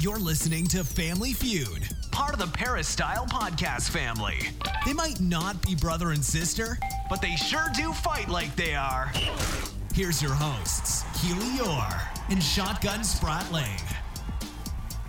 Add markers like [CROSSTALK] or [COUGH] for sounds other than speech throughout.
You're listening to Family Feud, part of the Peristyle Podcast family. They might not be brother and sister, but they sure do fight like they are. Here's your hosts, Keely Eure and Shotgun Spratling.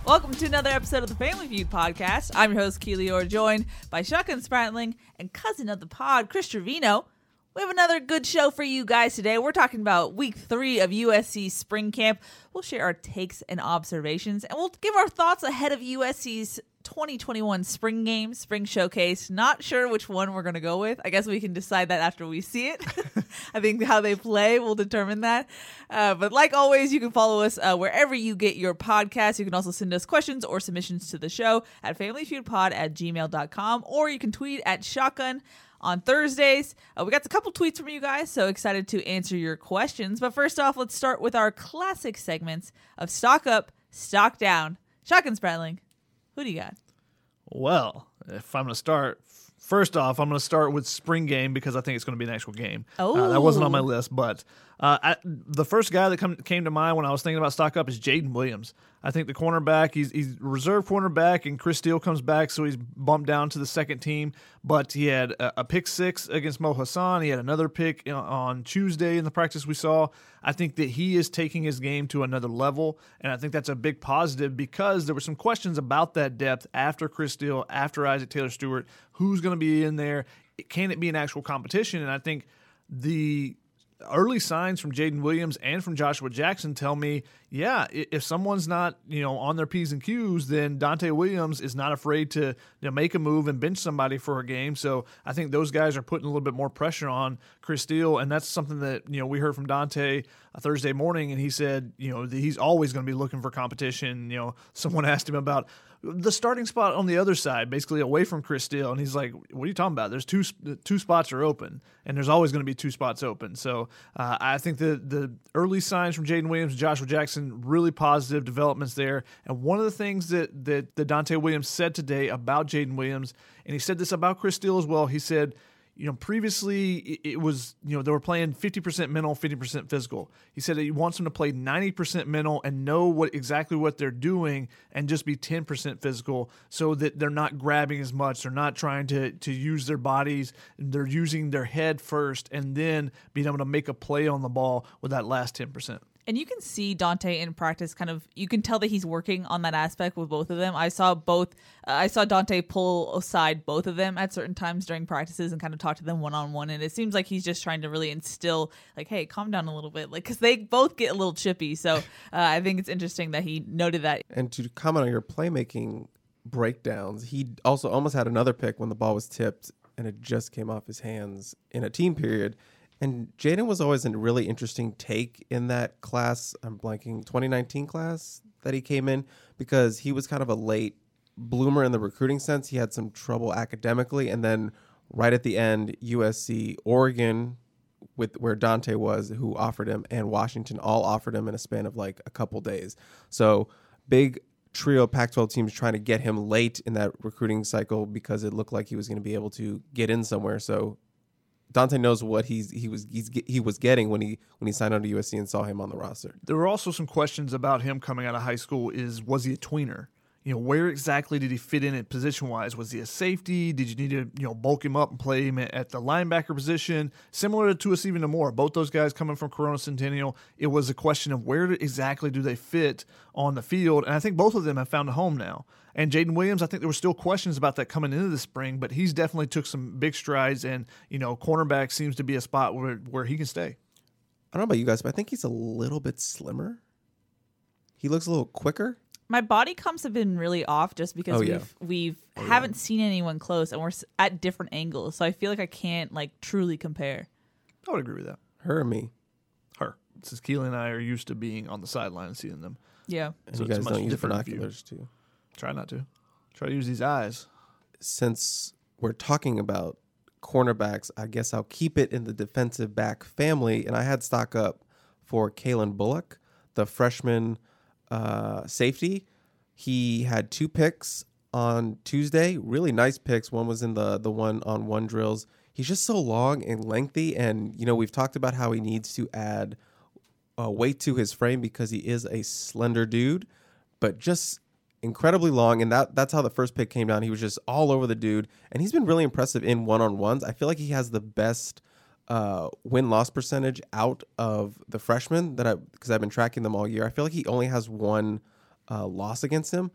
Welcome to another episode of the Family Feud podcast. I'm your host, Keely Eure, joined by Shotgun Spratling and cousin of the pod, Chris Treviño. We have another good show for you guys today. We're talking about week three of USC spring camp. We'll share our takes and observations, and we'll give our thoughts ahead of USC's 2021 spring game, spring showcase. Not sure which one we're going to go with. I guess we can decide that after we see it. [LAUGHS] I think how they play will determine that. Uh, but like always, you can follow us uh, wherever you get your podcasts. You can also send us questions or submissions to the show at familyfeudpod at gmail.com, or you can tweet at shotgun on Thursdays. Uh, we got a couple tweets from you guys, so excited to answer your questions. But first off, let's start with our classic segments of stock up, stock down. Shotgun Spratling, who do you got? Well, if I'm going to start, first off, I'm going to start with spring game because I think it's going to be an actual game. Uh, that wasn't on my Oh. list, but uh, I, the first guy that come, came to mind when I was thinking about stock up is Jayden Williams. I think the cornerback, he's, he's reserve cornerback, and Chris Steele comes back, so he's bumped down to the second team. But he had a, a pick six against Mo Hasan. He had another pick on Tuesday in the practice we saw. I think that he is taking his game to another level, and I think that's a big positive because there were some questions about that depth after Chris Steele, after Isaac Taylor-Stuart. Who's going to be in there? Can it be an actual competition? And I think the early signs from Jayden Williams and from Joshua Jackson tell me, yeah, if someone's not, you know, on their P's and Q's, then Donte Williams is not afraid to you know, make a move and bench somebody for a game. So I think those guys are putting a little bit more pressure on Chris Steele, and that's something that you know we heard from Donte uh, Thursday morning, and he said, you know, he's always going to be looking for competition. You know, someone [LAUGHS] asked him about the starting spot on the other side, basically away from Chris Steele, and he's like, "What are you talking about? There's two two spots are open, and there's always going to be two spots open." So uh, I think the the early signs from Jayden Williams and Joshua Jackson really positive developments there. And one of the things that that, that Donte Williams said today about Jayden Williams, and he said this about Chris Steele as well. He said you know, previously it, was, you know, they were playing 50% mental, 50% physical. He said he wants them to play 90% mental and know what exactly what they're doing and just be 10% physical so that they're not grabbing as much. They're not trying to, to use their bodies. They're using their head first and then being able to make a play on the ball with that last 10%. And you can see Donte in practice kind of you can tell that he's working on that aspect with both of them. I saw both uh, I saw Donte pull aside both of them at certain times during practices and kind of talk to them one on one and it seems like he's just trying to really instill like hey, calm down a little bit like cuz they both get a little chippy. So, uh, I think it's interesting that he noted that And to comment on your playmaking breakdowns, he also almost had another pick when the ball was tipped and it just came off his hands in a team period. And Jayden was always a really interesting take in that class. I'm blanking 2019 class that he came in because he was kind of a late bloomer in the recruiting sense. He had some trouble academically, and then right at the end, USC, Oregon, with where Donte was, who offered him, and Washington all offered him in a span of like a couple days. So big trio of Pac-12 teams trying to get him late in that recruiting cycle because it looked like he was going to be able to get in somewhere. So Donte knows what he's he was he's, he was getting when he when he signed on to USC and saw him on the roster. There were also some questions about him coming out of high school. Is was he a tweener? You know, where exactly did he fit in it position wise? Was he a safety? Did you need to you know bulk him up and play him at the linebacker position? Similar to us even more. Both those guys coming from Corona Centennial. It was a question of where exactly do they fit on the field, and I think both of them have found a home now. And Jayden Williams, I think there were still questions about that coming into the spring, but he's definitely took some big strides, and you know, cornerback seems to be a spot where where he can stay. I don't know about you guys, but I think he's a little bit slimmer. He looks a little quicker. My body comps have been really off just because Oh, we've yeah. we've oh, haven't seen anyone close and we're at different angles. So I feel like I can't like truly compare. I would agree with that. Her or me? Her, since Keely and I are used to being on the sideline and seeing them. Yeah. And So you it's a guys much don't use different view. binoculars too. Try not to. Try to use these eyes. Since we're talking about cornerbacks, I guess I'll keep it in the defensive back family. And I had stock up for Calen Bullock, the freshman uh, safety. He had two picks on Tuesday, really nice picks. One was in the the one on one drills. He's just so long and lengthy, and you know we've talked about how he needs to add uh, weight to his frame because he is a slender dude, but just incredibly long. And that that's how the first pick came down. He was just all over the dude, and he's been really impressive in one on ones. I feel like he has the best uh, win loss percentage out of the freshmen that I because I've been tracking them all year. I feel like he only has one uh, loss against him,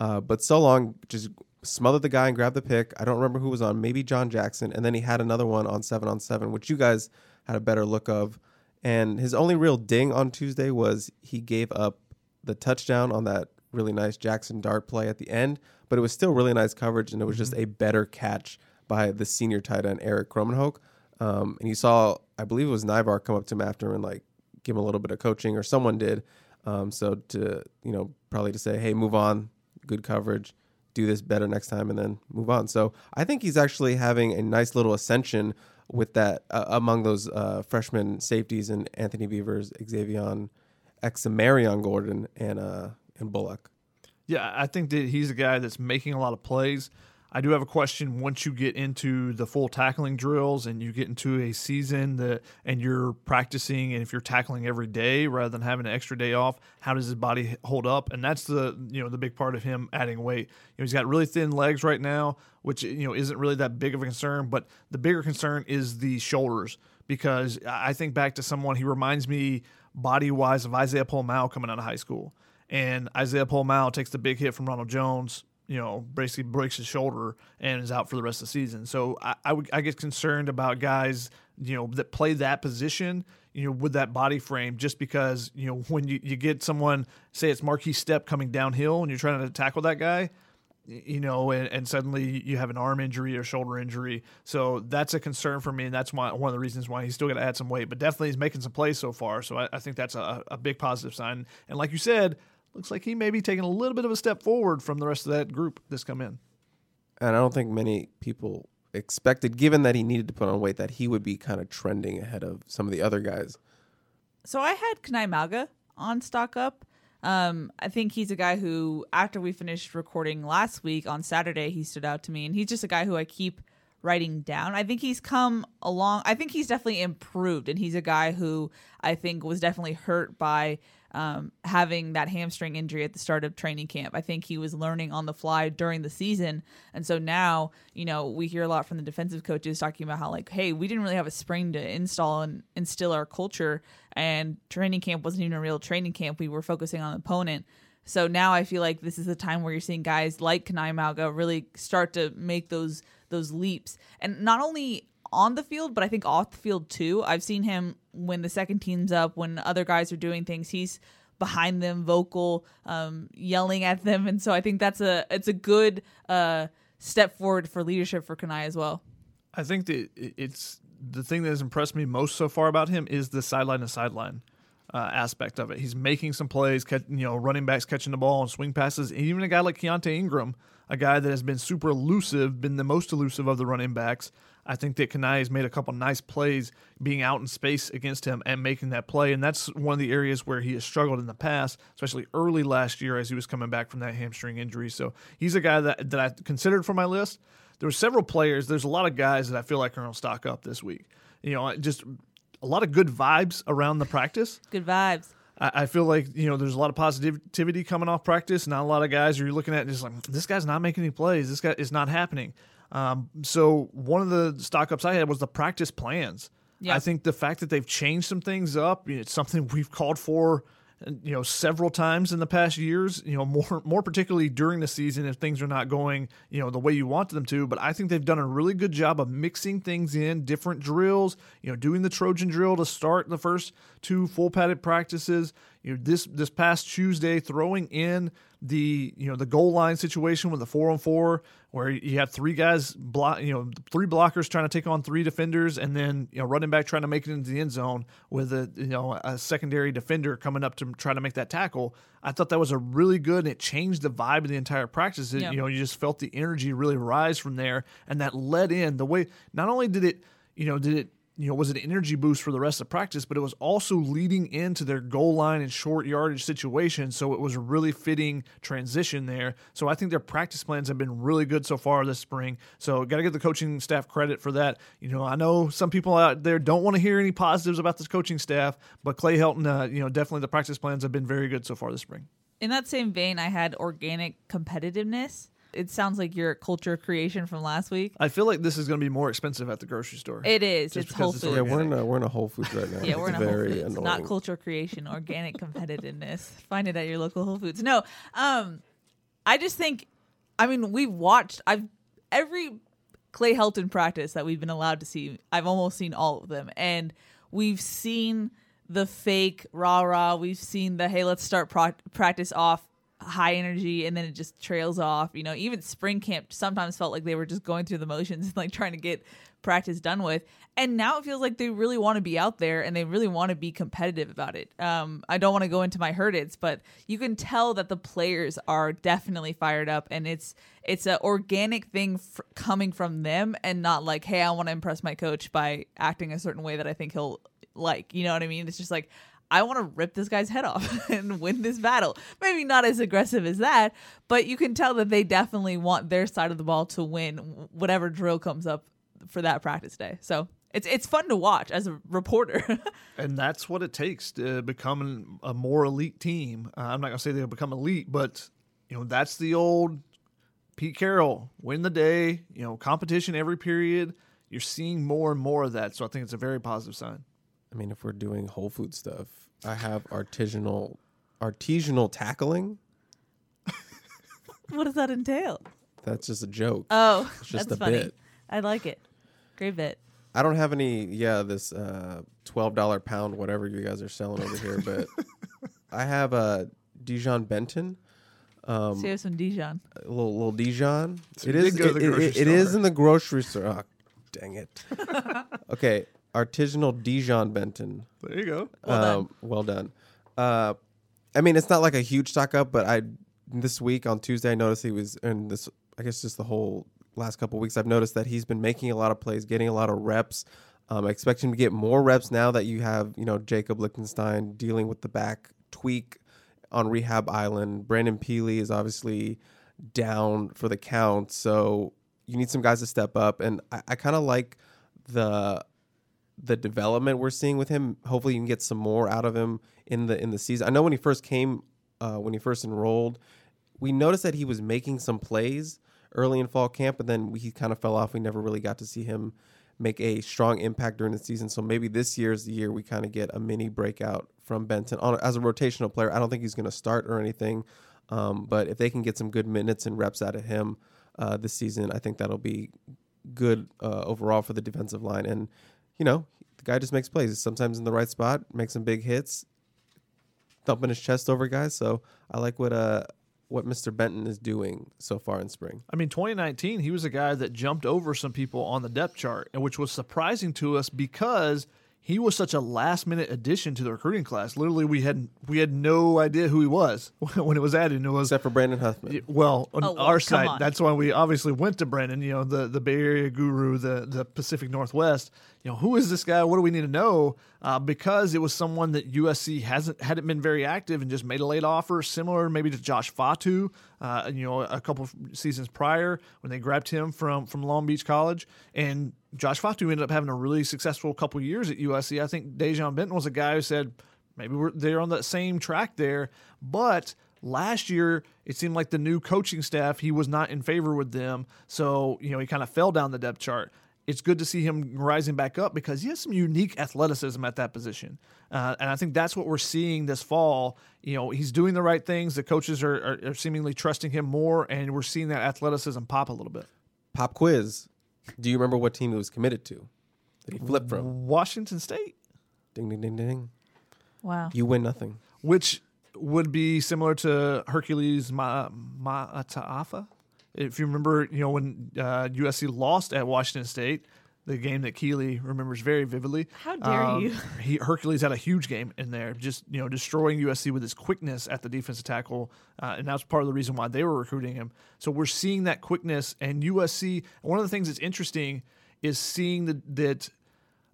uh, but so long just smothered the guy and grabbed the pick. I don't remember who was on, maybe John Jackson, and then he had another one on seven on seven, which you guys had a better look of. And his only real ding on Tuesday was he gave up the touchdown on that really nice Jackson dart play at the end, but it was still really nice coverage, and it was just a better catch by the senior tight end Erik Krommenhoek. Um, and he saw, I believe it was Naivar come up to him after and like give him a little bit of coaching, or someone did. Um, so to you know probably to say, hey, move on, good coverage, do this better next time, and then move on. So I think he's actually having a nice little ascension with that uh, among those uh, freshman safeties and Anthony Beavers, Xavier, Examarion Gordon, and uh, and Bullock. Yeah, I think that he's a guy that's making a lot of plays. I do have a question once you get into the full tackling drills and you get into a season that and you're practicing and if you're tackling every day rather than having an extra day off, how does his body hold up? And that's the you know the big part of him adding weight. You know, he's got really thin legs right now, which you know isn't really that big of a concern, but the bigger concern is the shoulders because I think back to someone he reminds me body wise of Isaiah Pola-Mao coming out of high school. And Isaiah Pola-Mao takes the big hit from Ronald Jones, you know, basically breaks his shoulder and is out for the rest of the season. So I, I, get concerned about guys, you know, that play that position, you know, with that body frame, just because, you know, when you, you get someone, say it's Markese Stepp coming downhill and you're trying to tackle that guy, you know, and, and suddenly you have an arm injury or shoulder injury. So that's a concern for me, and that's why one of the reasons why he's still got to add some weight. But definitely he's making some plays so far, so I, I think that's a, a big positive sign. And like you said, looks like he may be taking a little bit of a step forward from the rest of that group that's come in. And I don't think many people expected, given that he needed to put on weight, that he would be kind of trending ahead of some of the other guys. So I had Kana'i Mauga on stock up. Um, I think he's a guy who, after we finished recording last week on Saturday, he stood out to me, and he's just a guy who I keep writing down. I think he's come along. I think he's definitely improved, and he's a guy who I think was definitely hurt by um, having that hamstring injury at the start of training camp. I think he was learning on the fly during the season. And so now, you know, we hear a lot from the defensive coaches talking about how, like, hey, we didn't really have a spring to install and instill our culture. And training camp wasn't even a real training camp. We were focusing on the opponent. So now I feel like this is the time where you're seeing guys like Kana'i Mauga really start to make those those leaps. And not only on the field, but I think off the field too. I've seen him when the second team's up, when other guys are doing things, he's behind them, vocal, um, yelling at them, and so I think that's a it's a good uh, step forward for leadership for Kana'i as well. I think that it's the thing that has impressed me most so far about him is the sideline to sideline. Uh, aspect of it. He's making some plays, catch, you know, running backs catching the ball and swing passes. Even a guy like Keontae Ingram, a guy that has been super elusive, been the most elusive of the running backs. I think that Kana'i has made a couple nice plays being out in space against him and making that play. And that's one of the areas where he has struggled in the past, especially early last year as he was coming back from that hamstring injury. So he's a guy that, that I considered for my list. There were several players. There's a lot of guys that I feel like are going to stock up this week. You know, just a lot of good vibes around the practice. Good vibes. I, feel like you know there's a lot of positivity coming off practice. Not a lot of guys are looking at just like this guy's not making any plays. This guy is not happening. Um, so one of the stock ups I had was the practice plans. Yeah. I think the fact that they've changed some things up, it's something [LAUGHS] we've called for you know several times in the past years you know more [LAUGHS] more particularly during the season if things are not going you know the way you want them to but i think they've done a really good job of mixing things in different drills you know doing the trojan drill to start the first two full padded practices. You know, this this past Tuesday, throwing in the you know the goal line situation with the four on four, where you have three guys block, you know, three blockers trying to take on three defenders, and then you know running back trying to make it into the end zone with a you know a secondary defender coming up to try to make that tackle. I thought that was a really good, and it changed the vibe of the entire practice. It. You know, you just felt the energy really rise from there, and that led in the way. Not only did it, you know, did it you know, was an energy boost for the rest of practice, but it was also leading into their goal line and short yardage situation. So it was a really fitting transition there. So I think their practice plans have been really good so far this spring. So got to give the coaching staff credit for that. You know, I know some people out there don't want to hear any positives about this coaching staff, but Clay Helton, uh, you know, definitely the practice plans have been very good so far this spring. In that same vein, I had organic competitiveness. It sounds like your culture creation from last week. I feel like this is going to be more expensive at the grocery store. It is. Just it's Whole it's Foods. Yeah, we're in a we're in a Whole Foods right now. [LAUGHS] Yeah, we're in It's a Whole very Foods, annoying. not culture creation, organic competitiveness. Find it at your local Whole Foods. No, um, I just think, I mean, we've watched. I've every Clay Helton practice that we've been allowed to see. I've almost seen all of them, and we've seen the fake rah rah. We've seen the hey, let's start pro- practice off high energy and then it just trails off. You know, even spring camp sometimes felt like they were just going through the motions [LAUGHS] and like trying to get practice done with. And now it feels like they really want to be out there and they really want to be competitive about it. Um, I don't want to go into my hurt but you can tell that the players are definitely fired up and it's it's an organic thing f- coming from them and not like, hey, I want to impress my coach by acting a certain way that I think he'll like. You know what I mean? It's just like I want to rip this guy's head off [LAUGHS] and win this battle. Maybe not as aggressive as that, but you can tell that they definitely want their side of the ball to win whatever drill comes up for that practice day. So it's it's fun to watch as a reporter. [LAUGHS] and that's what it takes to become a more elite team. Uh, I'm not gonna say they'll become elite, but you know that's the old Pete Carroll win the day. You know, competition every period. You're seeing more and more of that, so I think it's a very positive sign. I mean, if we're doing Whole Food stuff, I have artisanal artisanal tackling. what does that entail? That's just a joke. Oh, It's just that's a funny. bit. I like it. Great bit. I don't have any. Yeah, this uh, twelve dollar pound whatever you guys are selling over here, but [LAUGHS] I have a Dijon Benton, so you have some Dijon. a little little Dijon. So it you is. did go to the it- grocery it- it is in the grocery store. Oh, dang it. [LAUGHS] okay, artisanal Dijon Benton. There you go. Well done. um, well done. Uh, I mean, it's not like a huge stock up, but I this week on Tuesday I noticed he was, in this I guess just the whole last couple weeks I've noticed that he's been making a lot of plays, getting a lot of reps. Um, I expect him to get more reps now that you have you know Jacob Lichtenstein dealing with the back tweak on rehab island. Brandon Pili is obviously down for the count, so you need some guys to step up, and I, I kind of like the the development we're seeing with him. Hopefully, you can get some more out of him in the in the season. I know when he first came, uh, when he first enrolled, we noticed that he was making some plays early in fall camp, but then he kind of fell off. We never really got to see him make a strong impact during the season. So maybe this year is the year we kind of get a mini breakout from Benton on as a rotational player. I don't think he's going to start or anything, um, but if they can get some good minutes and reps out of him uh, this season, I think that'll be good uh, overall for the defensive line. And you know, the guy just makes plays. He's sometimes in the right spot, makes some big hits, thumping his chest over guys. So I like what uh what Mr. Benton is doing so far in spring. I mean, 2019, he was a guy that jumped over some people on the depth chart, and which was surprising to us because he was such a last minute addition to the recruiting class. Literally, we had we had no idea who he was [LAUGHS] when it was added. It was Except for Brandon Huffman. Well, on Oh, well, our side, on. that's why we obviously went to Brendan, you know, the, the Bay Area guru, the, the Pacific Northwest. You know, who is this guy? What do we need to know? Uh, because it was someone that USC hasn't hadn't been very active and just made a late offer, similar maybe to Josh Fatu, uh, you know, a couple of seasons prior when they grabbed him from from Long Beach College. And Josh Fatu ended up having a really successful couple years at USC. I think De'jon Benton was a guy who said, maybe we're they're on that same track there, but last year it seemed like the new coaching staff he was not in favor with them, so you know he kind of fell down the depth chart. It's good to see him rising back up because he has some unique athleticism at that position, uh, and I think that's what we're seeing this fall. You know, he's doing the right things. The coaches are, are, are seemingly trusting him more, and we're seeing that athleticism pop a little bit. Pop quiz. Do you remember what team he was committed to? That he flipped from? Washington State. Ding ding ding ding. Wow. You win nothing. which would be similar to Hercules Ma- Mata'afa. If you remember, you know when uh, USC lost at Washington State, the game that Keely remembers very vividly. How dare you. [LAUGHS] He, Hercules had a huge game in there, just you know destroying USC with his quickness at the defensive tackle, uh, and that's part of the reason why they were recruiting him. So we're seeing that quickness, and USC. One of the things that's interesting is seeing the, that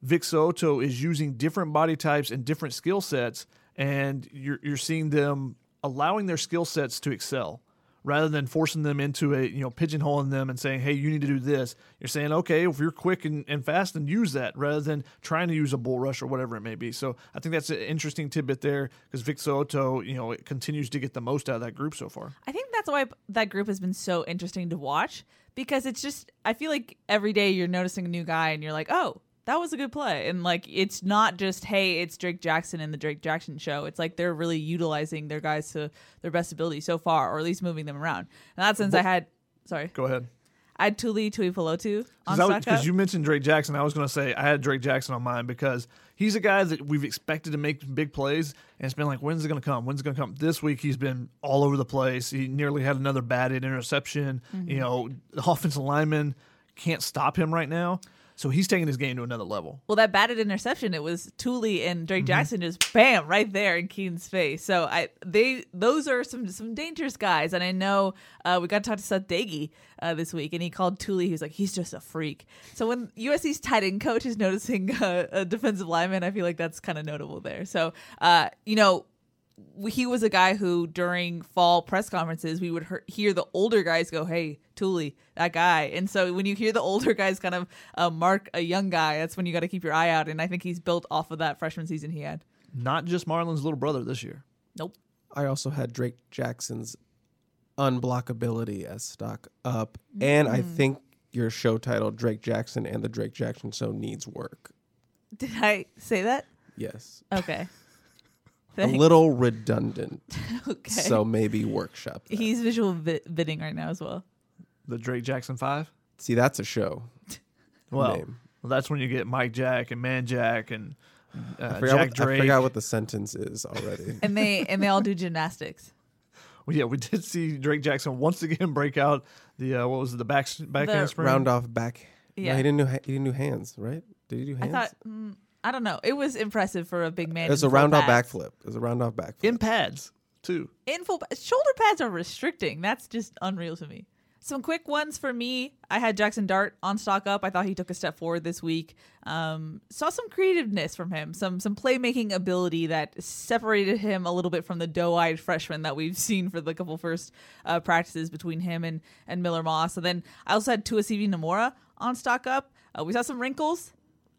Vic Soto is using different body types and different skill sets, and you're you're seeing them allowing their skill sets to excel rather than forcing them into a you know pigeonholing them and saying, hey, you need to do this. You're saying, okay, if you're quick and, and fast, then use that rather than trying to use a bull rush or whatever it may be. So I think that's an interesting tidbit there because Vic Soto, you know, continues to get the most out of that group so far. I think that's why that group has been so interesting to watch because it's just I feel like every day you're noticing a new guy and you're like, "Oh, that was a good play." And like it's not just, "Hey, it's Drake Jackson in the Drake Jackson show." It's like they're really utilizing their guys to their best ability so far or at least moving them around. In that sense, I had sorry. Go ahead. I had Tuli Tuipulotu on. Because you mentioned Drake Jackson, I was going to say I had Drake Jackson on mine because he's a guy that we've expected to make big plays, and it's been like, when's it going to come? When's it going to come? This week he's been all over the place. He nearly had another batted interception. Mm-hmm. You know, the offensive lineman can't stop him right now, so he's taking his game to another level. Well, that batted interception, it was Tuli and Drake Mm-hmm. Jackson just bam right there in Keen's face. So I they those are some some dangerous guys, and I know uh, we got to talk to Seth Doege uh, this week, and he called Tuli. He was like, he's just a freak. So when USC's tight end coach is noticing [LAUGHS] uh, a defensive lineman, I feel like that's kind of notable there. So uh, you know he was a guy who during fall press conferences we would hear the older guys go hey Tuli that guy. And so when you hear the older guys kind of uh, mark a young guy that's when you got to keep your eye out and I think he's built off of that freshman season he had. Not just Marlon's little brother this year. nope. I also had Drake Jackson's unblockability as stock up, and I think your show title Drake Jackson and the Drake Jackson Show needs work. did I say that? Yes, okay a little redundant, [LAUGHS] okay so maybe workshop. that. he's visual vi- bidding right now as well The Drake Jackson Five. See, that's a show. [LAUGHS] Well, Name. well, that's when you get Mike Jack and Man Jack and uh, I forgot, Jack what, I Drake. forgot what the sentence is already. [LAUGHS] and they and they all do gymnastics Well, yeah, we did see Drake Jackson once again break out the uh, what was it, the back back The handspring. Round off back. Yeah, Yeah. he didn't do ha- he didn't do hands, right? Did he do I hands? thought mm, I don't know it was impressive for a big man it was a full round off backflip. It was a round off backflip. in pads too. in full shoulder pads are restricting. That's just unreal to me. Some quick ones for me. I had Jackson Dart on stock up. I thought he took a step forward this week. Um, saw some creativeness from him, some some playmaking ability that separated him a little bit from the doe-eyed freshman that we've [LAUGHS] seen for the couple first uh, practices between him and and Miller Moss. And then I also had Tuasivi Nomura on stock up. Uh, we saw some wrinkles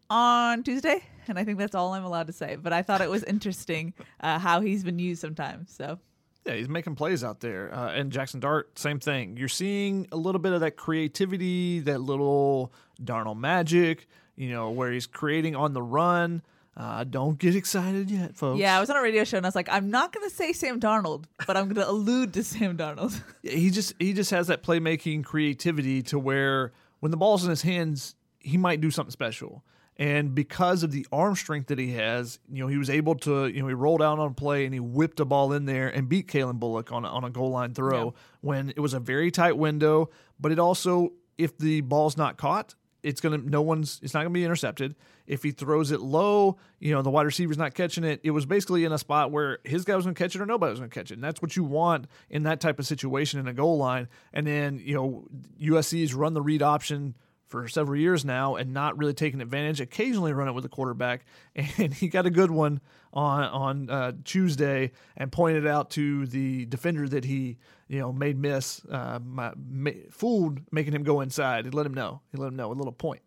on Tuesday, and I think that's all I'm allowed to say. But I thought it was interesting uh, how he's been used sometimes. So. Yeah, he's making plays out there. Uh, and Jackson Dart, same thing. You're seeing a little bit of that creativity, that little Darnold magic, you know, where he's creating on the run. Uh, don't get excited yet, folks. Yeah, I was on a radio show and I was like, I'm not going to say Sam Darnold, but I'm going to allude to Sam Darnold. [LAUGHS] he just he just has that playmaking creativity to where when the ball's in his hands, he might do something special. And because of the arm strength that he has, you know, he was able to, you know, he rolled out on play and he whipped a ball in there and beat Calen Bullock on a, on a goal line throw when it was a very tight window. But it also, if the ball's not caught, it's gonna no one's it's not gonna be intercepted. If he throws it low, you know the wide receiver's not catching it. It was basically in a spot where his guy was gonna catch it or nobody was gonna catch it, and that's what you want in that type of situation in a goal line. And then you know USC's run the read option for several years now and not really taking advantage. Occasionally run it with the quarterback, [LAUGHS] and he got a good one on on uh, Tuesday and pointed out to the defender that he you know made miss, uh, my, ma- fooled, making him go inside. He let him know. He let him know a little point.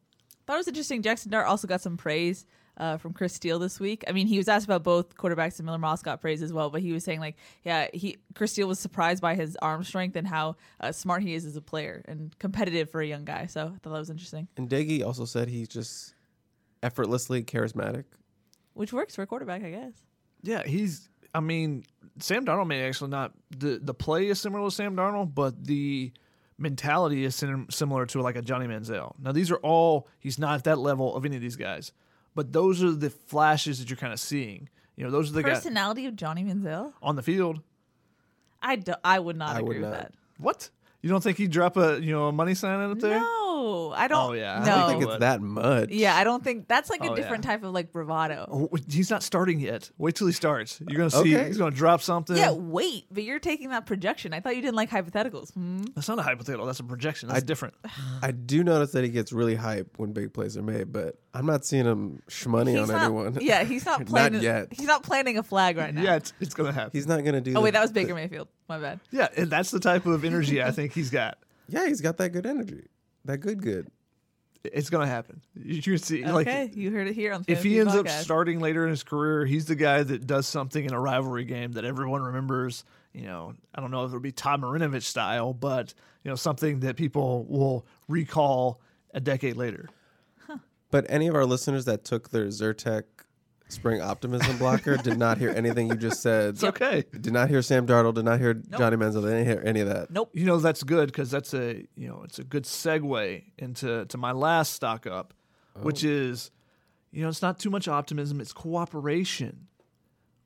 Thought it was interesting. Jackson Dart also got some praise uh, from Chris Steele this week. I mean, he was asked about both quarterbacks, and Miller Moss got praise as well. But he was saying like, yeah, he Chris Steele was surprised by his arm strength and how uh, smart he is as a player and competitive for a young guy. So I thought that was interesting, And Doege also said he's just effortlessly charismatic. which works for a quarterback, I guess. Yeah, he's. I mean, Sam Darnold may actually not. the The play is similar to Sam Darnold, but the mentality is sim- similar to like a Johnny Manziel. Now, these are all. He's not at that level of any of these guys, but those are the flashes that you're kind of seeing. You You know, those are the guys Personality of Johnny Manziel? on the field. I, do, I would not I agree would with not. that. What? You don't think he'd drop a you know a money sign up there? No, I don't. Oh, yeah. I no. I don't think it's that much. yeah, I don't think that's like a Oh, different yeah. type of like bravado. Oh, he's not starting yet. Wait till he starts. You're gonna see Okay. he's gonna drop something. Yeah, wait, but you're taking that projection. I thought you didn't like hypotheticals. Hmm? That's not a hypothetical. That's a projection. That's different. [SIGHS] I do notice that he gets really hype when big plays are made, but I'm not seeing him shmoney He's on not, anyone. Yeah, he's not [LAUGHS] Not planning. yet. He's not planting a flag right now. Yeah, it's, it's gonna happen. He's not gonna do. Oh the- wait, that was Baker Mayfield. My bad. yeah, and that's the type of energy I think he's got. [LAUGHS] Yeah, he's got that good energy. That good, good. It's gonna happen. You, you can see Okay, like you heard it here on. The if Fantasy he ends up starting later in his career, he's the guy that does something in a rivalry game that everyone remembers. You know, I don't know if it'll be Todd Marinovich style, but you know, something that people will recall a decade later. But any of our listeners that took their Zyrtec spring optimism blocker did not hear anything you just said. It's okay. Did not hear Sam Darnold. Did not hear Johnny Manziel. They didn't hear any of that. Nope. You know that's good because that's a you know it's a good segue into to my last stock up, which is you know it's not too much optimism, it's cooperation.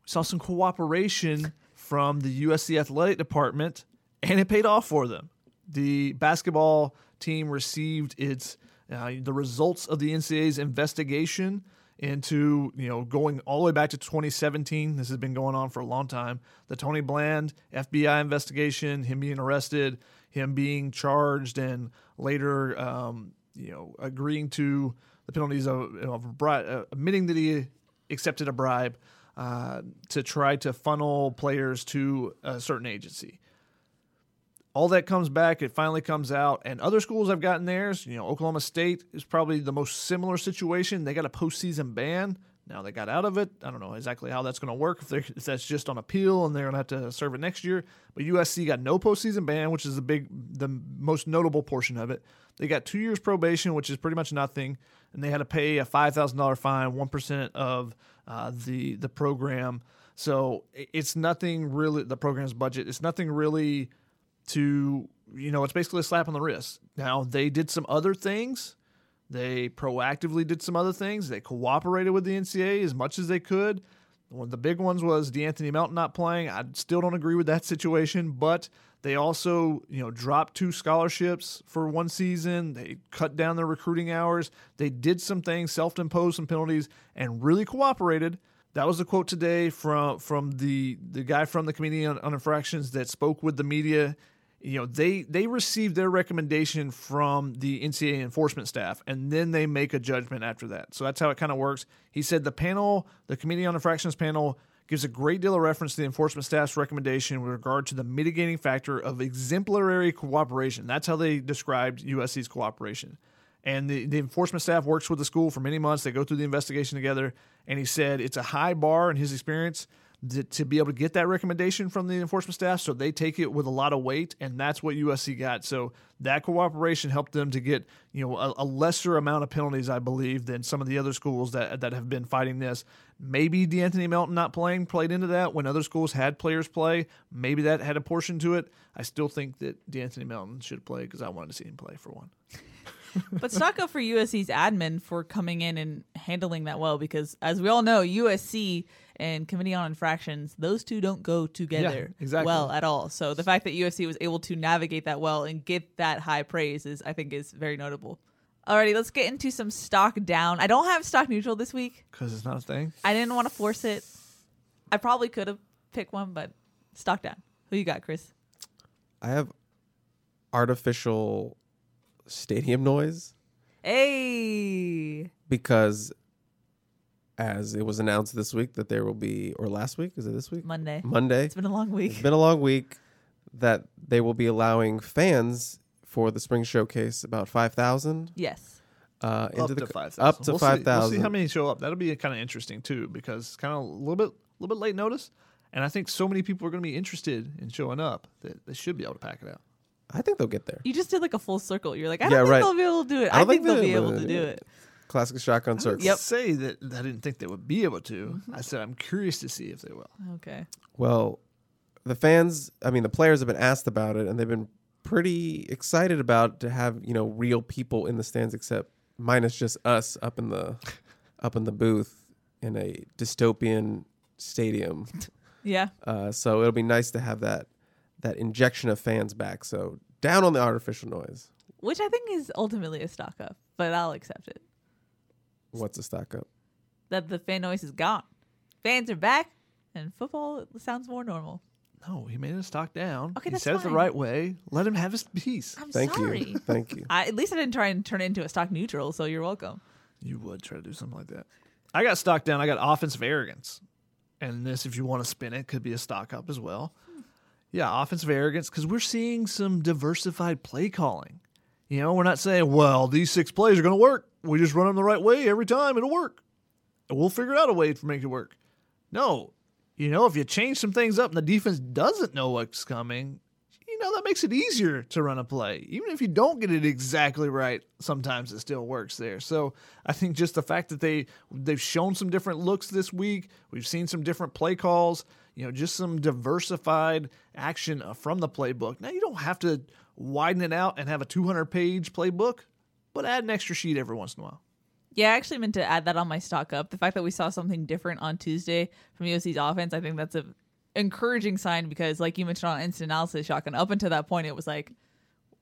We saw some cooperation from the USC athletic department, and it paid off for them. The basketball team received its uh, the results of the NCAA's investigation into you know going all the way back to 2017. This has been going on for a long time. The Tony Bland FBI investigation, him being arrested, him being charged, and later um, you know agreeing to the penalties of, uh, admitting that he accepted a bribe uh, to try to funnel players to a certain agency all that comes back. It finally comes out, and other schools have gotten theirs. You know, Oklahoma State is probably the most similar situation. They got a postseason ban. Now they got out of it. I don't know exactly how that's going to work. If, if that's just on appeal and they're going to have to serve it next year. But USC got no postseason ban, which is the big, the most notable portion of it. They got two years probation, which is pretty much nothing, and they had to pay a five thousand dollar fine, one percent of uh, the the program. So it's nothing really. The program's budget. It's nothing really to you know it's basically a slap on the wrist now they did some other things they proactively did some other things they cooperated with the ncaa as much as they could one of the big ones was De'Anthony Melton not playing. I still don't agree with that situation, but they also, you know, dropped two scholarships for one season. They cut down their recruiting hours. They did some things, self-imposed some penalties, and really cooperated. That was the quote today from from the the guy from the Committee on, on Infractions that spoke with the media you know they they receive their recommendation from the NCAA enforcement staff and then they make a judgment after that. So that's how it kind of works. He said the panel, the Committee on Infractions panel gives a great deal of reference to the enforcement staff's recommendation with regard to the mitigating factor of exemplary cooperation. That's how they described USC's cooperation. And the, the enforcement staff works with the school for many months. They go through the investigation together. And he said it's a high bar in his experience to, to be able to get that recommendation from the enforcement staff. So they take it with a lot of weight. And that's what USC got. So that cooperation helped them to get you know a, a lesser amount of penalties, I believe, than some of the other schools that, that have been fighting this. Maybe De'Anthony Melton not playing played into that when other schools had players play. Maybe that had a portion to it. I still think that De'Anthony Melton should play because I wanted to see him play for one. [LAUGHS] But stock up for USC's admin for coming in and handling that well because, as we all know, USC and Committee on Infractions, those two don't go together exactly. well at all. So the fact that USC was able to navigate that well and get that high praise is, I think, is very notable. Alrighty, let's get into some stock down. I don't have stock neutral this week. Because it's not a thing. I didn't want to force it. I probably could have picked one, but stock down. Who you got, Chris? I have artificial stadium noise Hey, because as it was announced this week that there will be or last week is it this week Monday. monday It's been a long week. it's been a long week that they will be allowing fans for the spring showcase about 5000 yes. uh into up the to co- five thousand. up to we'll see- 5000 We'll see how many show up. That'll be kind of interesting too, because it's kind of a little bit, a little bit late notice, and I think so many people are going to be interested in showing up that they should be able to pack it out. i think they'll get there You just did like a full circle. You're like, I Yeah, don't think right. they'll be able to do it. I I, think think they'll they- be able but- to do it. Classic shotgun circle Yep. Say that I didn't think they would be able to. I said I'm curious to see if they will. Okay. Well, the fans, I mean, the players have been asked about it, and they've been pretty excited about to have you know real people in the stands, except minus just us up in the [LAUGHS] up in the booth in a dystopian stadium. [LAUGHS] Yeah. Uh, so it'll be nice to have that that injection of fans back. So down on the artificial noise. Which I think is ultimately a stock up, but I'll accept it. What's a stock up? That the fan noise is gone. Fans are back, and football sounds more normal. No, he made it a stock down. Okay, he that's said it the fine. right way. Let him have his piece. I'm Thank sorry. you. [LAUGHS] Thank you. I, at least I didn't try and turn it into a stock neutral, so you're welcome. You would try to do something like that. I got stock down. I got offensive arrogance. And this, if you want to spin it, could be a stock up as well. Hmm. Yeah, offensive arrogance, because we're seeing some diversified play calling. You know, we're not saying, well, these six plays are going to work. We just run them the right way every time. It'll work. We'll figure out a way to make it work. No, you know, if you change some things up and the defense doesn't know what's coming, you know, that makes it easier to run a play. Even if you don't get it exactly right, sometimes it still works there. So I think just the fact that they they've shown some different looks this week, we've seen some different play calls, you know, just some diversified action uh, from the playbook. Now you don't have to widen it out and have a 200 page playbook, but add an extra sheet every once in a while. Yeah, I actually meant to add that on my stock up. The fact that we saw something different on Tuesday from USC's offense, I think that's a encouraging sign because, like you mentioned on instant analysis, shotgun. Up until that point, it was like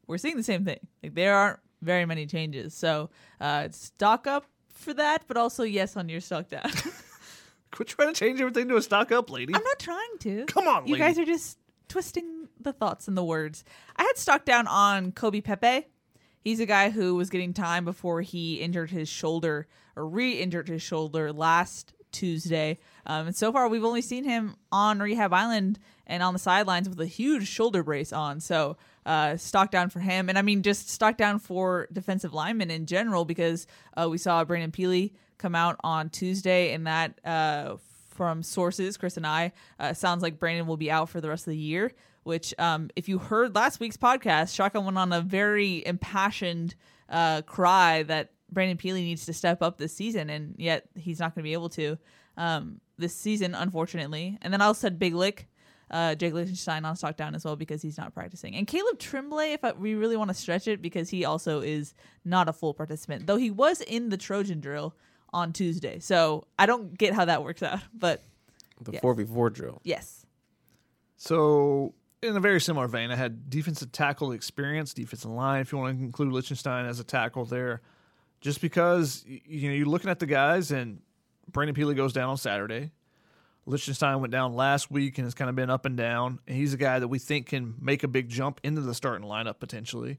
we're seeing the same thing. Like there aren't very many changes. So uh, stock up for that, but also yes on your stock down. [LAUGHS] Quit trying to change everything to a stock up, lady. I'm not trying to. Come on, you lady. guys are just twisting the thoughts and the words. I had stock down on Kobe Pepe. He's a guy who was getting time before he injured his shoulder or re-injured his shoulder last Tuesday. Um, and so far, we've only seen him on Rehab Island and on the sidelines with a huge shoulder brace on. So uh, stock down for him, and I mean just stock down for defensive linemen in general because uh, we saw Brandon Pili come out on Tuesday, and that uh, from sources, Chris and I, uh, sounds like Brandon will be out for the rest of the year. Which, um, if you heard last week's podcast, Shotgun went on a very impassioned uh, cry that Brandon Pili needs to step up this season, and yet he's not going to be able to um, this season, unfortunately. And then I also said Big Lick, uh, Jake Lichtenstein on stock down as well because he's not practicing. And Caleb Tremblay, if I, we really want to stretch it, because he also is not a full participant, though he was in the Trojan drill on Tuesday. So I don't get how that works out, but The 4v4 drill. yes. So, in a very similar vein, I had defensive tackle experience, defensive line, if you want to include Lichtenstein as a tackle there. Just because, you know, you're looking at the guys, and Brandon Pili goes down on Saturday. Lichtenstein went down last week and has kind of been up and down. And he's a guy that we think can make a big jump into the starting lineup potentially,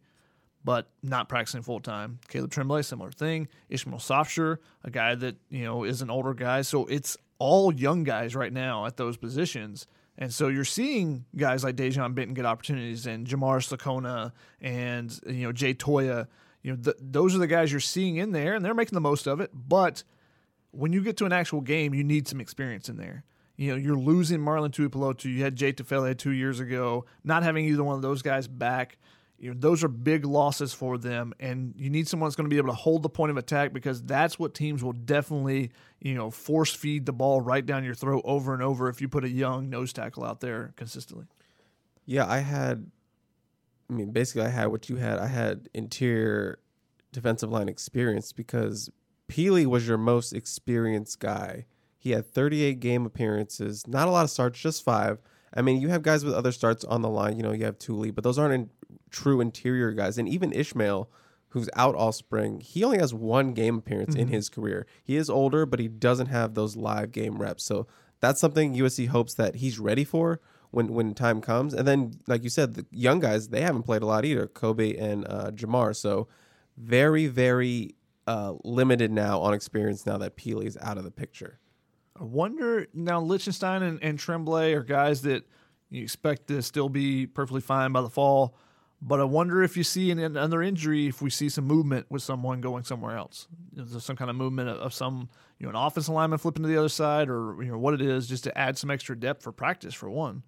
but not practicing full time. Caleb Tremblay, similar thing. Ishmael Sopsher, a guy that, you know, is an older guy. So it's all young guys right now at those positions. And so you're seeing guys like De'jon Benton get opportunities and Jamar Sekona and, you know, Jay Toia. You know, th- those are the guys you're seeing in there, and they're making the most of it. But when you get to an actual game, you need some experience in there. You know, you're losing Marlon Tuipulotu. You had Jay Tufele two years ago. Not having either one of those guys back, you know, those are big losses for them. And you need someone that's going to be able to hold the point of attack because that's what teams will definitely, you know, force feed the ball right down your throat over and over if you put a young nose tackle out there consistently. Yeah, I had. I mean, basically, I had what you had. I had interior defensive line experience because Pili was your most experienced guy. He had 38 game appearances, not a lot of starts, just five. I mean, you have guys with other starts on the line. You know, you have Tuli, but those aren't in, true interior guys. And even Ishmael, who's out all spring, he only has one game appearance in his career. He is older, but he doesn't have those live game reps. So that's something USC hopes that he's ready for when when time comes. And then, like you said, the young guys they haven't played a lot either, Kobe and uh, Jamar. So very very uh, limited now on experience now that Pili's out of the picture. I wonder now Lichtenstein and, and Tremblay are guys that you expect to still be perfectly fine by the fall. But I wonder if you see in another injury, if we see some movement with someone going somewhere else. Is there some kind of movement of, of some, you know, an offensive lineman flipping to the other side, or you know what it is, just to add some extra depth for practice for one.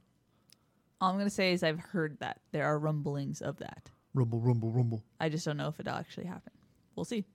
All I'm going to say is I've heard that. There are rumblings of that. Rumble, rumble, rumble. I just don't know if it'll actually happen. We'll see.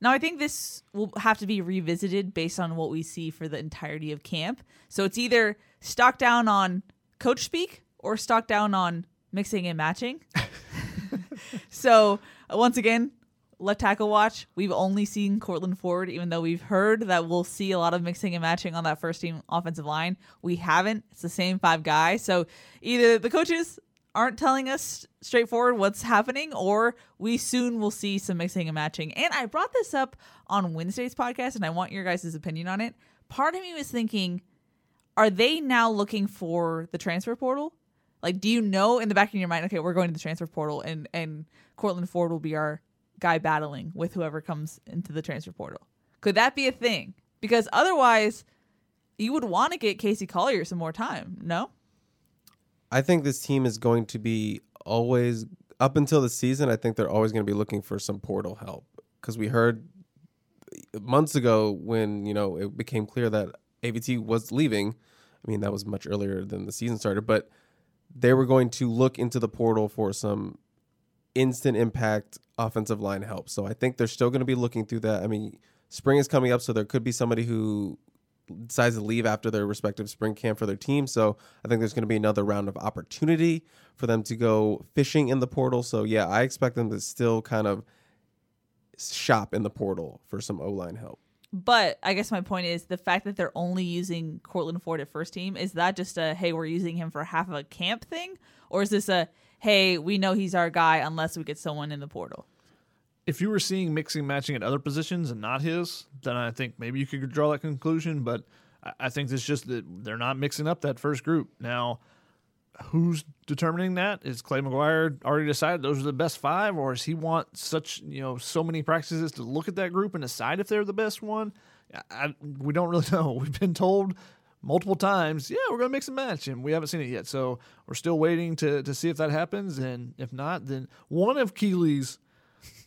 Now, I think this will have to be revisited based on what we see for the entirety of camp. So it's either stock down on coach speak or stock down on mixing and matching. [LAUGHS] so, uh, once again, left tackle watch, we've only seen Courtland Ford, even though we've heard that we'll see a lot of mixing and matching on that first team offensive line. We haven't. It's the same five guys. So either the coaches aren't telling us straightforward what's happening, or we soon will see some mixing and matching. And I brought this up on Wednesday's podcast, and I want your guys' opinion on it. Part of me was thinking, are they now looking for the transfer portal? Like, do you know in the back of your mind, okay, we're going to the transfer portal, and and Courtland Ford will be our guy battling with whoever comes into the transfer portal? Could that be a thing? Because otherwise, you would want to get Casey Collier some more time. No, I think this team is going to be always up until the season. I think they're always going to be looking for some portal help because we heard months ago when you know it became clear that AVT was leaving. I mean that was much earlier than the season started, but they were going to look into the portal for some instant impact offensive line help. So I think they're still going to be looking through that. I mean, spring is coming up, so there could be somebody who decides to leave after their respective spring camp for their team. So I think there's going to be another round of opportunity for them to go fishing in the portal. So yeah, I expect them to still kind of shop in the portal for some O line help. But I guess my point is the fact that they're only using Courtland Ford at first team is that just a hey we're using him for half of a camp thing, or is this a hey we know he's our guy unless we get someone in the portal? If you were seeing mixing matching at other positions and not his, then I think maybe you could draw that conclusion. But I- think it's just that they're not mixing up that first group now. Who's determining that? Is Clay McGuire already decided those are the best five, or does he want such you know so many practices to look at that group and decide if they're the best one? I, I, we don't really [LAUGHS] know. We've been told multiple times, yeah, we're going to mix and match, and we haven't seen it yet. So we're still waiting to to see if that happens, and if not, then one of Keely's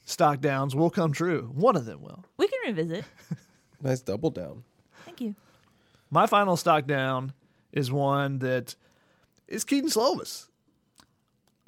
stock downs will come true. One of them will. We can revisit. [LAUGHS] Nice double down. Thank you. My final stock down is one that is Kedon Slovis.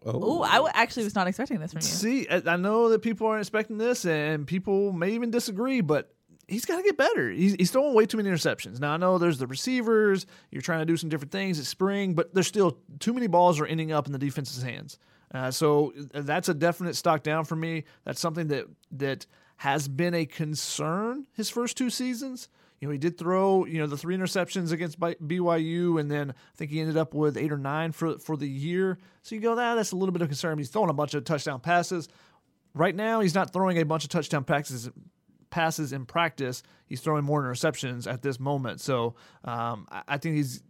Oh, I w- actually was not expecting this from you. See, I, I know that people aren't expecting this, and people may even disagree, but he's got to get better. He's, he's throwing way too many interceptions. Now I know there's the receivers. You're trying to do some different things at spring, but there's still too many balls are ending up in the defense's hands. Uh, so that's a definite stock down for me. That's something that that has been a concern his first two seasons. You know, he did throw, you know, the three interceptions against BYU, and then I think he ended up with eight or nine for for the year. So you go, that that's a little bit of concern. He's throwing a bunch of touchdown passes. Right now, he's not throwing a bunch of touchdown passes passes in practice. He's throwing more interceptions at this moment. So um, I, I think he's.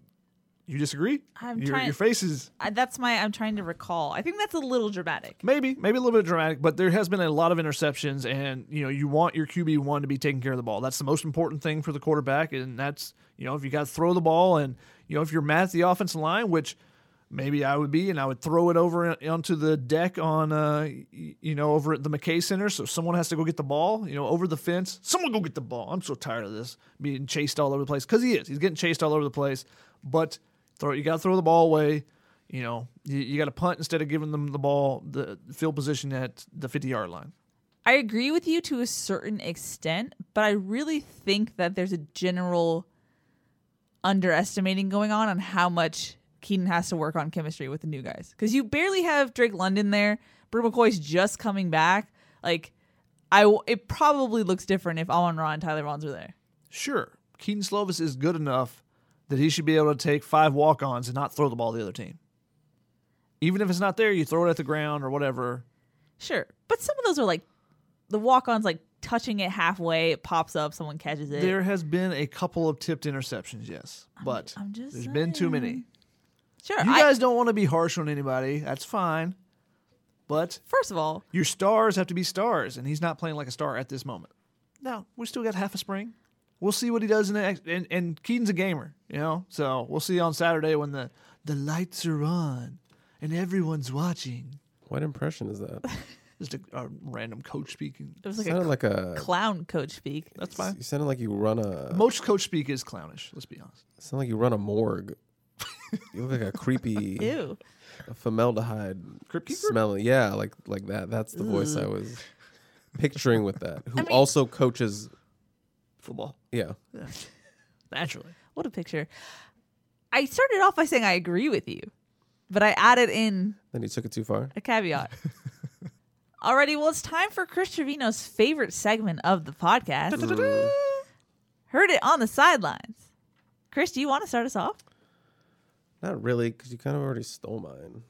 You disagree? I'm your, trying- your face is I, that's my. I'm trying to recall. I think that's a little dramatic. Maybe, maybe a little bit dramatic, but there has been a lot of interceptions, and you know you want your QB one to be taking care of the ball. That's the most important thing for the quarterback, and that's you know if you got to throw the ball, and you know if you're mad at the offensive line, which maybe I would be, and I would throw it over onto the deck on uh you know over at the McKay Center, so someone has to go get the ball, you know over the fence. Someone go get the ball. I'm so tired of this being chased all over the place because he is. He's getting chased all over the place, but throw you got to throw the ball away. You know, you, you got to punt instead of giving them the ball, the field position at the 50 yard line. I agree with you to a certain extent, but I really think that there's a general underestimating going on on how much Kedon has to work on chemistry with the new guys. Because you barely have Drake London there. Bru McCoy's just coming back. Like, I w- it probably looks different if Amon Ra and Tyler Vaughns are there. Sure, Kedon Slovis is good enough that he should be able to take five walk ons and not throw the ball to the other team. Even if it's not there, you throw it at the ground or whatever. Sure, but some of those are like the walk-ons, like touching it halfway, it pops up, someone catches it. There has been a couple of tipped interceptions, yes, but I'm just there's been too many. sure, You I- guys don't want to be harsh on anybody. That's fine. But First of all, your stars have to be stars, and he's not playing like a star at this moment. Now, we still got half a spring. We'll see what he does in the next. And, and Kedon's a gamer, you know. So we'll see on Saturday when the the lights are on and everyone's watching. What impression is that? [LAUGHS] Just a, a random coach speaking. it was like sounded a like a. clown coach speak. That's fine. You sounded like you run a. Most coach speak is clownish. Let's be honest. Sound like you run a morgue. [LAUGHS] you look like a creepy [LAUGHS] Ew. formaldehyde Crypt keeper? smelling. Yeah, like like that. That's the voice I was picturing with that. Who mean- also coaches. Football Yeah, [LAUGHS] naturally. What a picture. I started off by saying I agree with you, but I added in then he took it too far. a caveat. [LAUGHS] Alrighty, well, it's time for Chris Treviño's favorite segment of the podcast. Heard it on the sidelines. Chris, do you want to start us off? Not really, because you kind of already stole mine.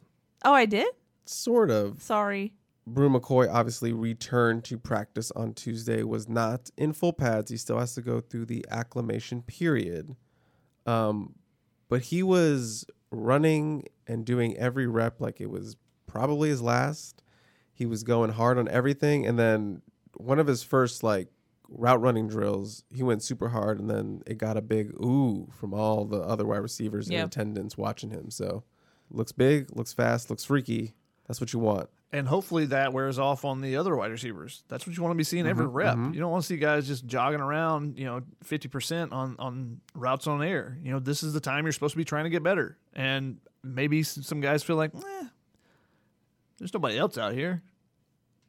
Oh, I did? Sort of. Sorry. Bru McCoy obviously returned to practice on Tuesday, was not in full pads. He still has to go through the acclimation period. Um, but he was running and doing every rep like it was probably his last. He was going hard on everything. And then one of his first like route running drills, he went super hard and then it got a big ooh from all the other wide receivers in attendance watching him. So looks big, looks fast, looks freaky. That's what you want. And hopefully that wears off on the other wide receivers. That's what you want to be seeing every rep. You don't want to see guys just jogging around, you know, 50% on, on routes on air. You know, this is the time you're supposed to be trying to get better. And maybe some guys feel like, eh, there's nobody else out here.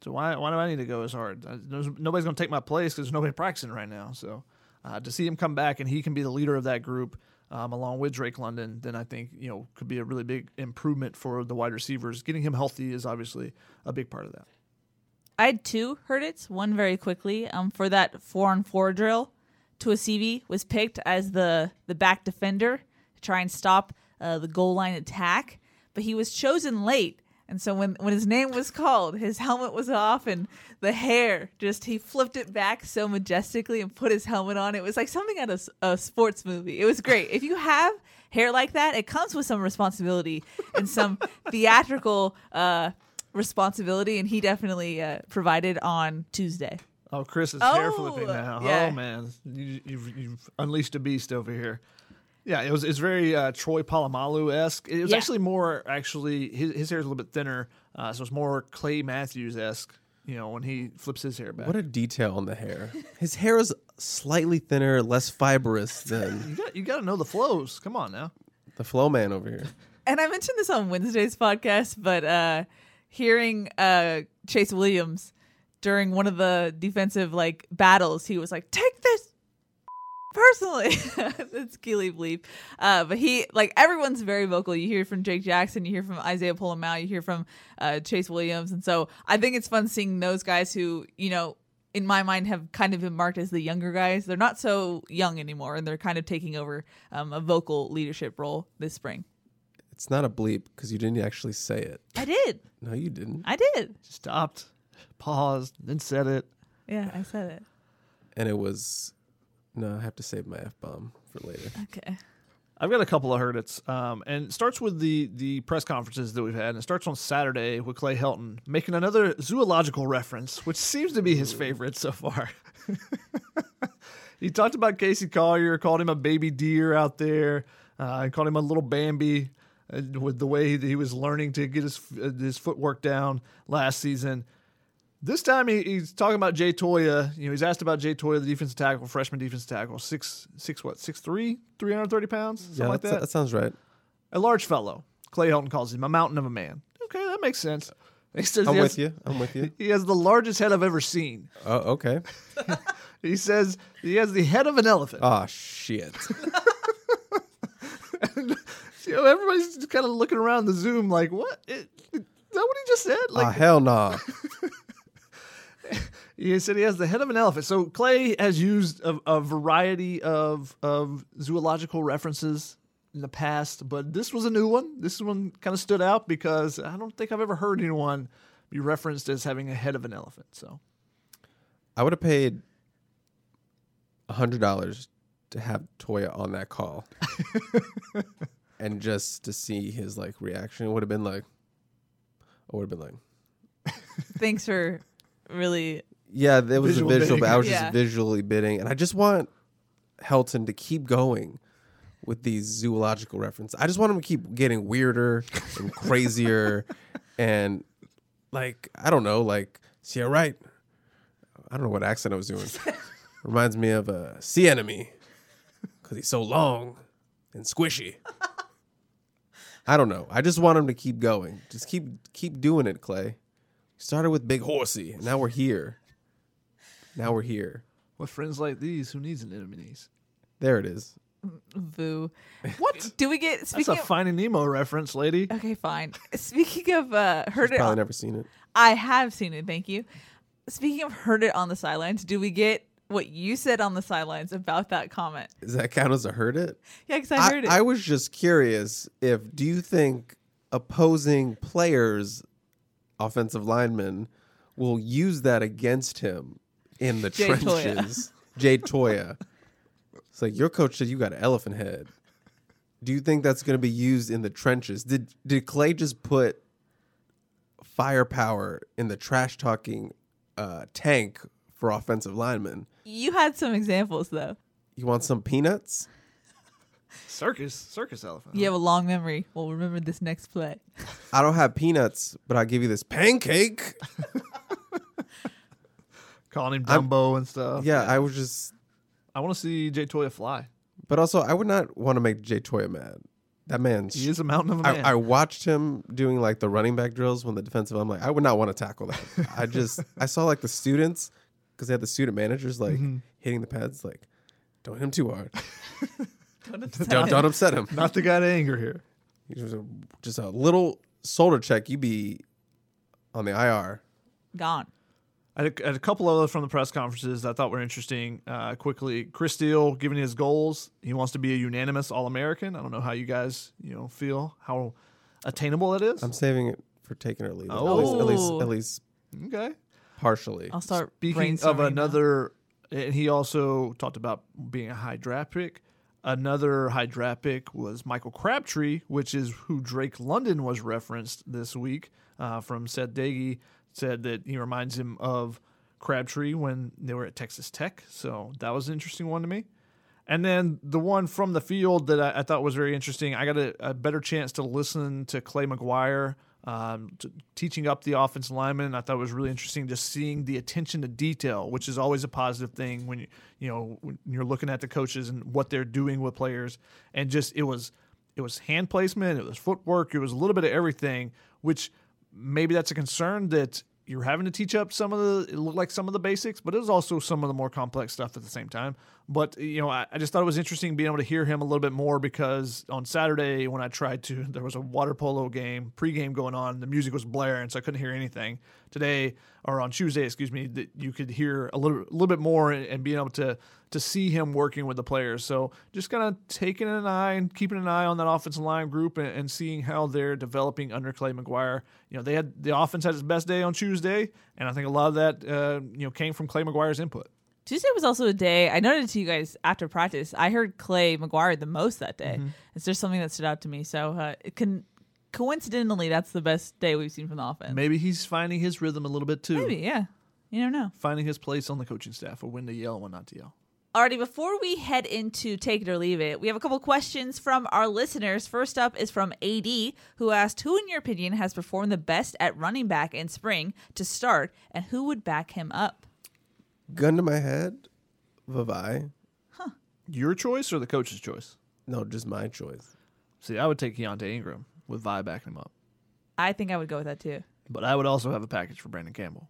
So why, why do I need to go as hard? There's, nobody's going to take my place because there's nobody practicing right now. So uh, to see him come back and he can be the leader of that group um, along with Drake London, then I think you know could be a really big improvement for the wide receivers. Getting him healthy is obviously a big part of that. I had two heard it. One very quickly. Um, for that four on four drill, Tuasivi was picked as the the back defender to try and stop uh, the goal line attack, but he was chosen late. And so when when his name was called, his helmet was off and the hair just he flipped it back so majestically and put his helmet on. It was like something out of a sports movie. It was great. If you have hair like that, it comes with some responsibility and some [LAUGHS] theatrical uh, responsibility, and he definitely uh, provided on Tuesday. Oh, Chris is hair Oh, flipping now. yeah. Oh man, you, you've, you've unleashed a beast over here. Yeah, it was. It's very uh, Troy Polamalu esque. It was Yeah. actually more. Actually, his, his hair is a little bit thinner, uh, so it's more Clay Matthews esque. You know, when he flips his hair back. What a detail on the hair. His hair is slightly thinner, less fibrous [LAUGHS] than you got you got to know the flows. Come on now. the flow man over here. [LAUGHS] And I mentioned this on Wednesday's podcast, but uh, hearing uh, Chase Williams during one of the defensive like battles, he was like, "Take this." Personally, [LAUGHS] it's Keely Bleep. Uh, but he, like, everyone's very vocal. You hear from Jake Jackson, you hear from Isaiah Pola-Mao, you hear from uh, Chase Williams. And so I think it's fun seeing those guys who, you know, in my mind have kind of been marked as the younger guys. They're not so young anymore, and they're kind of taking over um, a vocal leadership role this spring. It's not a bleep because you didn't actually say it. I did. No, you didn't. I did. Stopped, paused, then said it. Yeah, I said it. And it was no. I have to save my f bomb for later. Okay. I've got a couple of hurdits, um, and it starts with the the press conferences that we've had. And it starts on Saturday with Clay Helton making another zoological reference, which seems to be his favorite so far. [LAUGHS] he talked about Casey Collier, called him a baby deer out there, uh, and called him a little Bambi uh, with the way that he was learning to get his uh, his footwork down last season. This time he, he's talking about Jay Toia. You know, he's asked about Jay Toia, the defensive tackle, freshman defensive tackle, six six what, six three, three hundred thirty pounds, something yeah, like that. that sounds right. A large fellow. Clay Helton calls him a mountain of a man. Okay, that makes sense. [LAUGHS] He says I'm he with you. I'm with you. [LAUGHS] He has the largest head I've ever seen. Oh, okay. [LAUGHS] He says he has the head of an elephant. Oh shit. you know, everybody's just kind of looking around the Zoom like, what? Is that what he just said? Like, ah, hell nah. He said he has the head of an elephant. So Clay has used a, a variety of of zoological references in the past, but this was a new one. This one kind of stood out because I don't think I've ever heard anyone be referenced as having a head of an elephant. So I would have paid a hundred dollars to have Toia on that call, [LAUGHS] and just to see his like reaction. Would have been like, I would have been like, Thanks for really. Yeah, there was Visual a visual, but I was. Yeah. just visually bidding, and I just want Helton to keep going with these zoological references. I just want him to keep getting weirder and crazier, [LAUGHS] and like I don't know, like see, all right. I don't know what accent I was doing. [LAUGHS] Reminds me of a sea enemy because he's so long and squishy. [LAUGHS] I don't know. I just want him to keep going. Just keep keep doing it, Clay. Started with Big Horsey, and now we're here. Now we're here. with friends like these, who needs an enemies? There it is. Boo. [LAUGHS] What? Do we get That's speaking a of, Finding Nemo reference, lady. Okay, fine. Speaking of uh heard it Probably on, never seen it. I have seen it, thank you. Speaking of heard it on the sidelines, do we get what you said on the sidelines about that comment? Does that count as a heard it? Yeah, because I heard it. I was just curious if do you think opposing players, offensive linemen, will use that against him in the Jay Toia. trenches? Jay Toia. It's like your coach said you got an elephant head. Do you think that's going to be used in the trenches? Did did Clay just put firepower in the trash talking uh, tank for offensive linemen? you had some examples though. You want some peanuts? Circus, circus elephant. You have a long memory. Well, remember this next play. I don't have peanuts, but I'll give you this pancake. [LAUGHS] calling him I'm- Dumbo and stuff. Yeah, I was just, I want to see Jay Toia fly. but also I would not want to make Jay Toia mad. That man, He is a mountain of a man. I, I watched him doing like the running back drills when the defensive. I'm like, I would not want to tackle that. I just, [LAUGHS] I saw like the students because they had the student managers like Mm-hmm. hitting the pads, like, don't hit him too hard, [LAUGHS] Don't upset don't him. don't upset him. Not the guy to anger here. Just a, just a little shoulder check, You'd be on the IR. Gone. I had a, I had a couple others from the press conferences I thought were interesting. Uh, quickly, Chris Steele giving his goals. He wants to be a unanimous All American. I don't know how you guys you know feel how attainable it is. I'm saving it for taking or leaving. At Oh. least, at least, Oh. at least okay. partially. I'll start Speaking of brainstorming now. another, and he also talked about being a high draft pick. Another high draft pick was Michael Crabtree, which is who Drake London was referenced this week uh, from Seth Doege. Said that he reminds him of Crabtree when they were at Texas Tech. So that was an interesting one to me. And then the one from the field that I, I thought was very interesting, I got a, a better chance to listen to Clay McGuire um, t teaching up the offensive lineman. I thought it was really interesting just seeing the attention to detail, which is always a positive thing when you you know when you're looking at the coaches and what they're doing with players. And just it was it was hand placement, it was footwork, it was a little bit of everything, which maybe that's a concern that you're having to teach up some of the it looked like some of the basics, but it was also some of the more complex stuff at the same time. But you know, I, I just thought it was interesting being able to hear him a little bit more because on Saturday when I tried to, [LAUGHS] there was a water polo game pregame going on, the music was blaring, so I couldn't hear anything. Today or on Tuesday, excuse me, that you could hear a little, a little bit more and, and being able to to see him working with the players. So just kind of taking an eye and keeping an eye on that offensive line group and, and seeing how they're developing under Clay McGuire. You know, they had the offense had its best day on Tuesday, and I think a lot of that uh, you know came from Clay McGuire's input. Tuesday was also a day I noted to you guys after practice. I heard Clay McGuire the most that day. Mm-hmm. It's just something that stood out to me. So uh, it can coincidentally that's the best day we've seen from the offense. Maybe he's finding his rhythm a little bit too. Maybe, yeah. You never know. Finding his place on the coaching staff or when to yell and when not to yell. Alrighty, before we head into take it or leave it, we have a couple questions from our listeners. First up is from AD, who asked, "Who, in your opinion, has performed the best at running back in spring to start, and who would back him up?" Gun to my head, Vavae. Huh? Your choice or the coach's choice? No, just my choice. See, I would take Keontae Ingram with Vi backing him up, I think I would go with that too. but I would also have a package for Brandon Campbell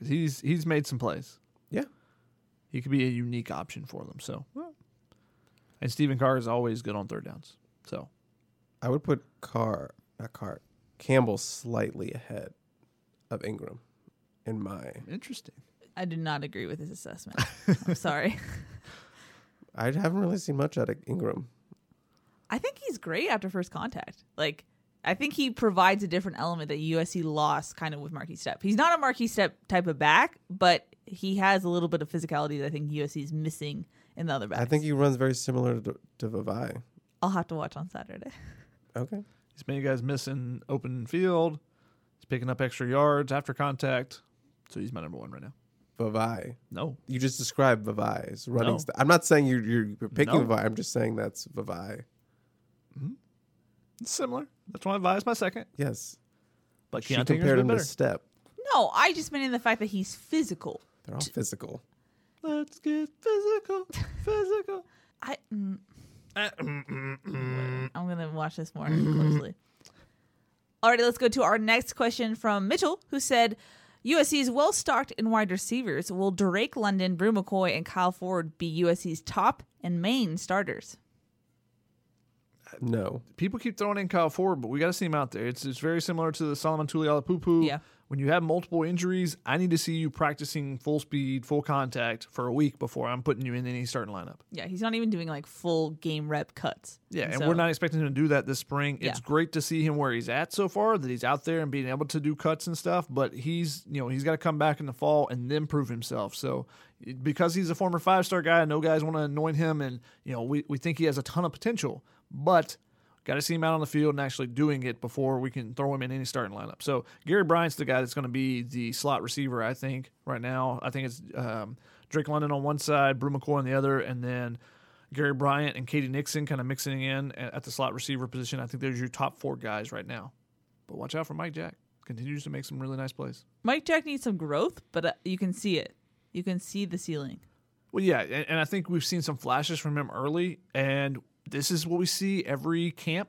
'Cause he's he's made some plays. Yeah. He could be a unique option for them. So, and Stephen Carr is always good on third downs. So I would put Carr, not Carr, Campbell slightly ahead of Ingram in my. interesting. I do not agree with his assessment. [LAUGHS] I'm sorry. [LAUGHS] I haven't really seen much out of Ingram. I think he's great after first contact. Like, I think he provides a different element that USC lost kind of with Markese Stepp. He's not a Markese Stepp type of back, but he has a little bit of physicality that I think USC is missing in the other backs. I think he runs very similar to, to Vavae. I'll have to watch on Saturday. [LAUGHS] Okay. He's made guys missing open field. He's picking up extra yards after contact. So he's my number one right now. Vavae. No, You just described Vavae's running. No. St- I'm not saying you're, you're you're picking No. Vavae. I'm just saying that's Vavae. Mm-hmm. it's similar. That's why Vavai is my second. Yes. But She Keontae Ingram's compared been him to. Stepp. No, I just meant in the fact that he's physical. They're all physical. Let's get physical, physical. I. Mm, Uh, mm, mm, mm. I'm gonna watch this more closely. Alrighty, let's go to our next question from Mitchell, who said, USC's well stocked in wide receivers. Will Drake London, Bru McCoy, and Kyle Ford be USC's top and main starters? No. people keep throwing in Kyle Ford, but we got to see him out there. It's it's very similar to the Solomon Tuliaupupu Yeah. When you have multiple injuries, I need to see you practicing full speed, full contact for a week before I'm putting you in any starting lineup. Yeah, he's not even doing like full game rep cuts. Yeah, and so- we're not expecting him to do that this spring. It's great to see him where he's at so far, that he's out there and being able to do cuts and stuff. But he's, you know, he's got to come back in the fall and then prove himself. So because he's a former five star guy, I know guys want to anoint him, and you know, we we think he has a ton of potential, but. Got to see him out on the field and actually doing it before we can throw him in any starting lineup. So Gary Bryant's the guy that's going to be the slot receiver, I think, right now. I think it's um, Drake London on one side, Bru McCoy on the other, and then Gary Bryant and K.D. Nixon kind of mixing in at the slot receiver position. I think there's your top four guys right now. But watch out for Mike Jack. Continues to make some really nice plays. Mike Jack needs some growth, but uh, you can see it. You can see the ceiling. Well, yeah, and, and I think we've seen some flashes from him early, and this is what we see every camp.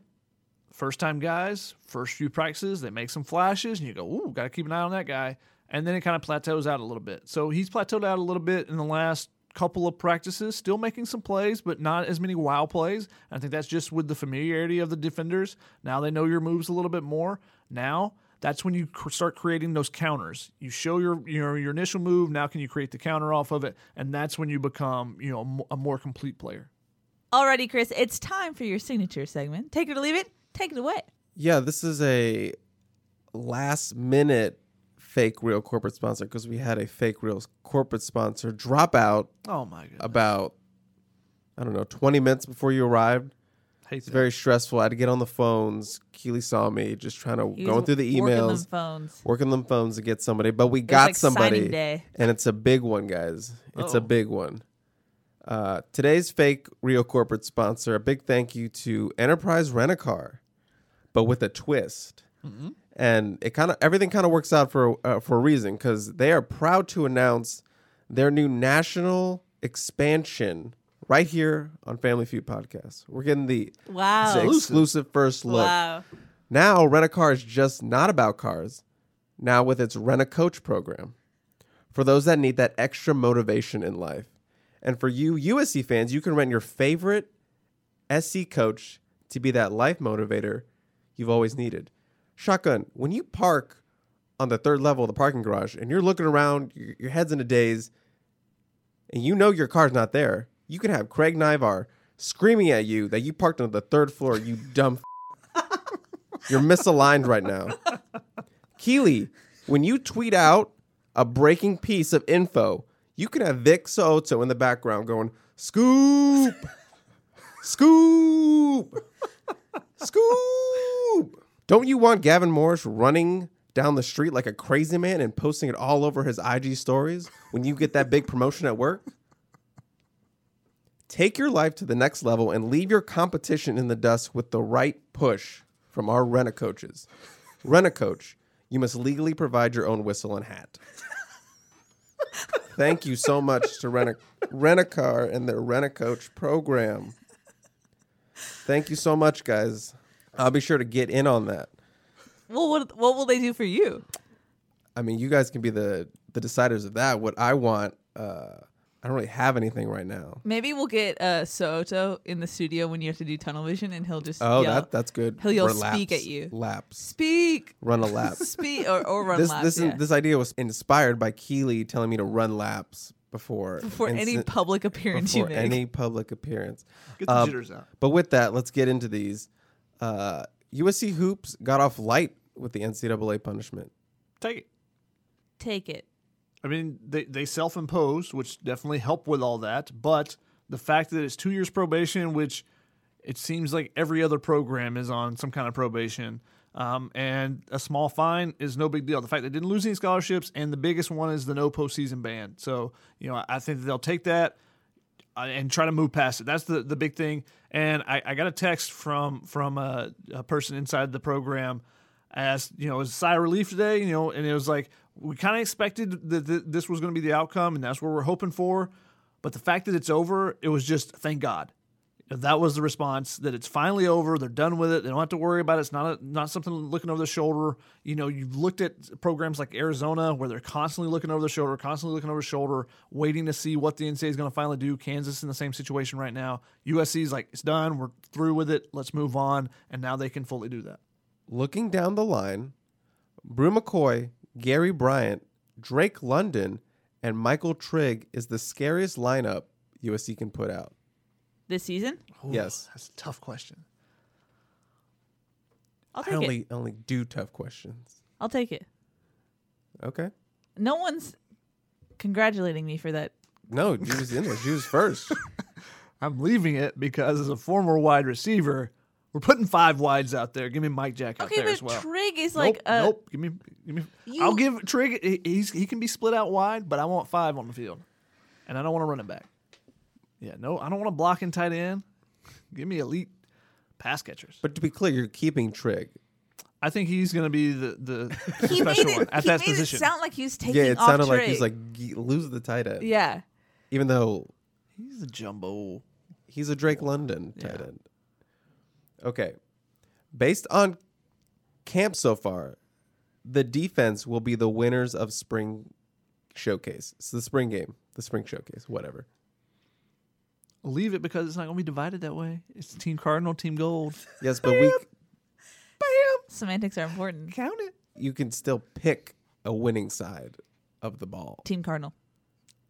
First time guys, first few practices, they make some flashes, and you go, "Ooh, got to keep an eye on that guy." And then it kind of plateaus out a little bit. So he's plateaued out a little bit in the last couple of practices, still making some plays, but not as many wow plays. I think that's just with the familiarity of the defenders. Now they know your moves a little bit more. Now that's when you start creating those counters. You show your your your initial move. Now can you create the counter off of it? And that's when you become you know a more complete player. Alrighty, Chris, it's time for your signature segment. Take it or leave it. Take it away. Yeah, this is a last minute fake real corporate sponsor because we had a fake real corporate sponsor drop out Oh my god! about I don't know 20 minutes before you arrived. It's that. very stressful. I had to get on the phones. Keely saw me just trying to He going through the working them emails, phones. working them phones to get somebody. But we was got like signing somebody, day. and it's a big one, guys. It's a Uh-oh. big one. Uh, today's fake real corporate sponsor. A big thank you to Enterprise Rent a Car, but with a twist. And it kind of everything kind of works out for uh, for a reason because they are proud to announce their new national expansion right here on Family Feud podcast. We're getting the Wow. the exclusive first look. Wow. Now, Rent a Car is just not about cars. Now, with its Rent a Coach program, for those that need that extra motivation in life, and for you USC fans, you can rent your favorite SC coach to be that life motivator you've always needed. Shotgun, when you park on the third level of the parking garage and you're looking around, your, head's in a daze, and you know your car's not there, you can have Craig Naivar screaming at you that you parked on the third floor, you dumb. [LAUGHS] You're misaligned right now. Keely, when you tweet out a breaking piece of info, you can have Vic So'oto in the background going, scoop, scoop, scoop. Don't you want Gavin Morris running down the street like a crazy man and posting it all over his IG stories when you get that big promotion at work? Take your life to the next level and leave your competition in the dust with the right push from our rent coaches. Rent a coach, you must legally provide your own whistle and hat. [LAUGHS] Thank you so much to Rent a, rent a Car and their Rent a Coach program. Thank you so much, guys. I'll be sure to get in on that. Well, what what will they do for you? I mean, you guys can be the the deciders of that. What I want, uh, I don't really have anything right now. Maybe we'll get uh, So'oto in the studio when you have to do tunnel vision, and he'll just Oh, yell, that that's good. He'll yell Or speak at you. Laps. speak, Run a [LAUGHS] lap. speak, or, or run this laps. this yeah. this idea was inspired by Keely telling me to run laps before before any instant- public appearance you make. any public appearance. Get the Uh, jitters out. But with that, let's get into these. Uh, USC hoops got off light with the NCAA punishment. Take it. Take it. I mean, they, they self imposed, which definitely helped with all that. But the fact that it's two years probation, which it seems like every other program is on some kind of probation, um, and a small fine is no big deal. The fact they didn't lose any scholarships, and the biggest one is the no postseason ban. So, you know, I- think that they'll take that uh, and try to move past it. That's the, the big thing. And I, I got a text from from a, a person inside the program as you know, was a sigh of relief today. You know, and it was like we kind of expected that th- this was going to be the outcome, and that's what we're hoping for. But the fact that it's over, it was just thank God. that was the response, that it's finally over, they're done with it, they don't have to worry about it. It's not a, not something looking over the shoulder. You know, you've looked at programs like Arizona where they're constantly looking over the shoulder, constantly looking over their shoulder, waiting to see what the NCAA is going to finally do. Kansas in the same situation right now. USC's like, it's done, we're through with it, let's move on, and now they can fully do that. Looking down the line, Bru McCoy, Gary Bryant, Drake London, and Michael Trigg is the scariest lineup USC can put out. This season, Yes. That's a tough question. I'll I take it. only only do tough questions. I'll take it. Okay. No one's congratulating me for that. No, you was in there. You was first. [LAUGHS] I'm leaving it because as a former wide receiver, we're putting five wides out there. Give me Mike Jack out Okay, there but as well. Trigg is Nope, like a nope. Give me, give me. You- I'll give Trigg. he- He's he can be split out wide, but I want five on the field, and I don't want to run it back. Yeah, no, I don't want to block in tight end. Give me elite pass catchers. but to be clear, you're keeping Trigg. I think he's going to be the the he made special it, one at that made position. it sound like he was taking Yeah, it off sounded like Trigg. he's like "G- lose the tight end. yeah. Even though he's a jumbo. he's a Drake London tight end. Okay. Based on camp so far, the defense will be the winners of spring showcase. It's the spring game, the spring showcase, whatever. Leave it because it's not going to be divided that way. It's Team Cardinal, Team Gold. Yes, but we Bam! Semantics are important. Count it. you can still pick a winning side of the ball. Team Cardinal.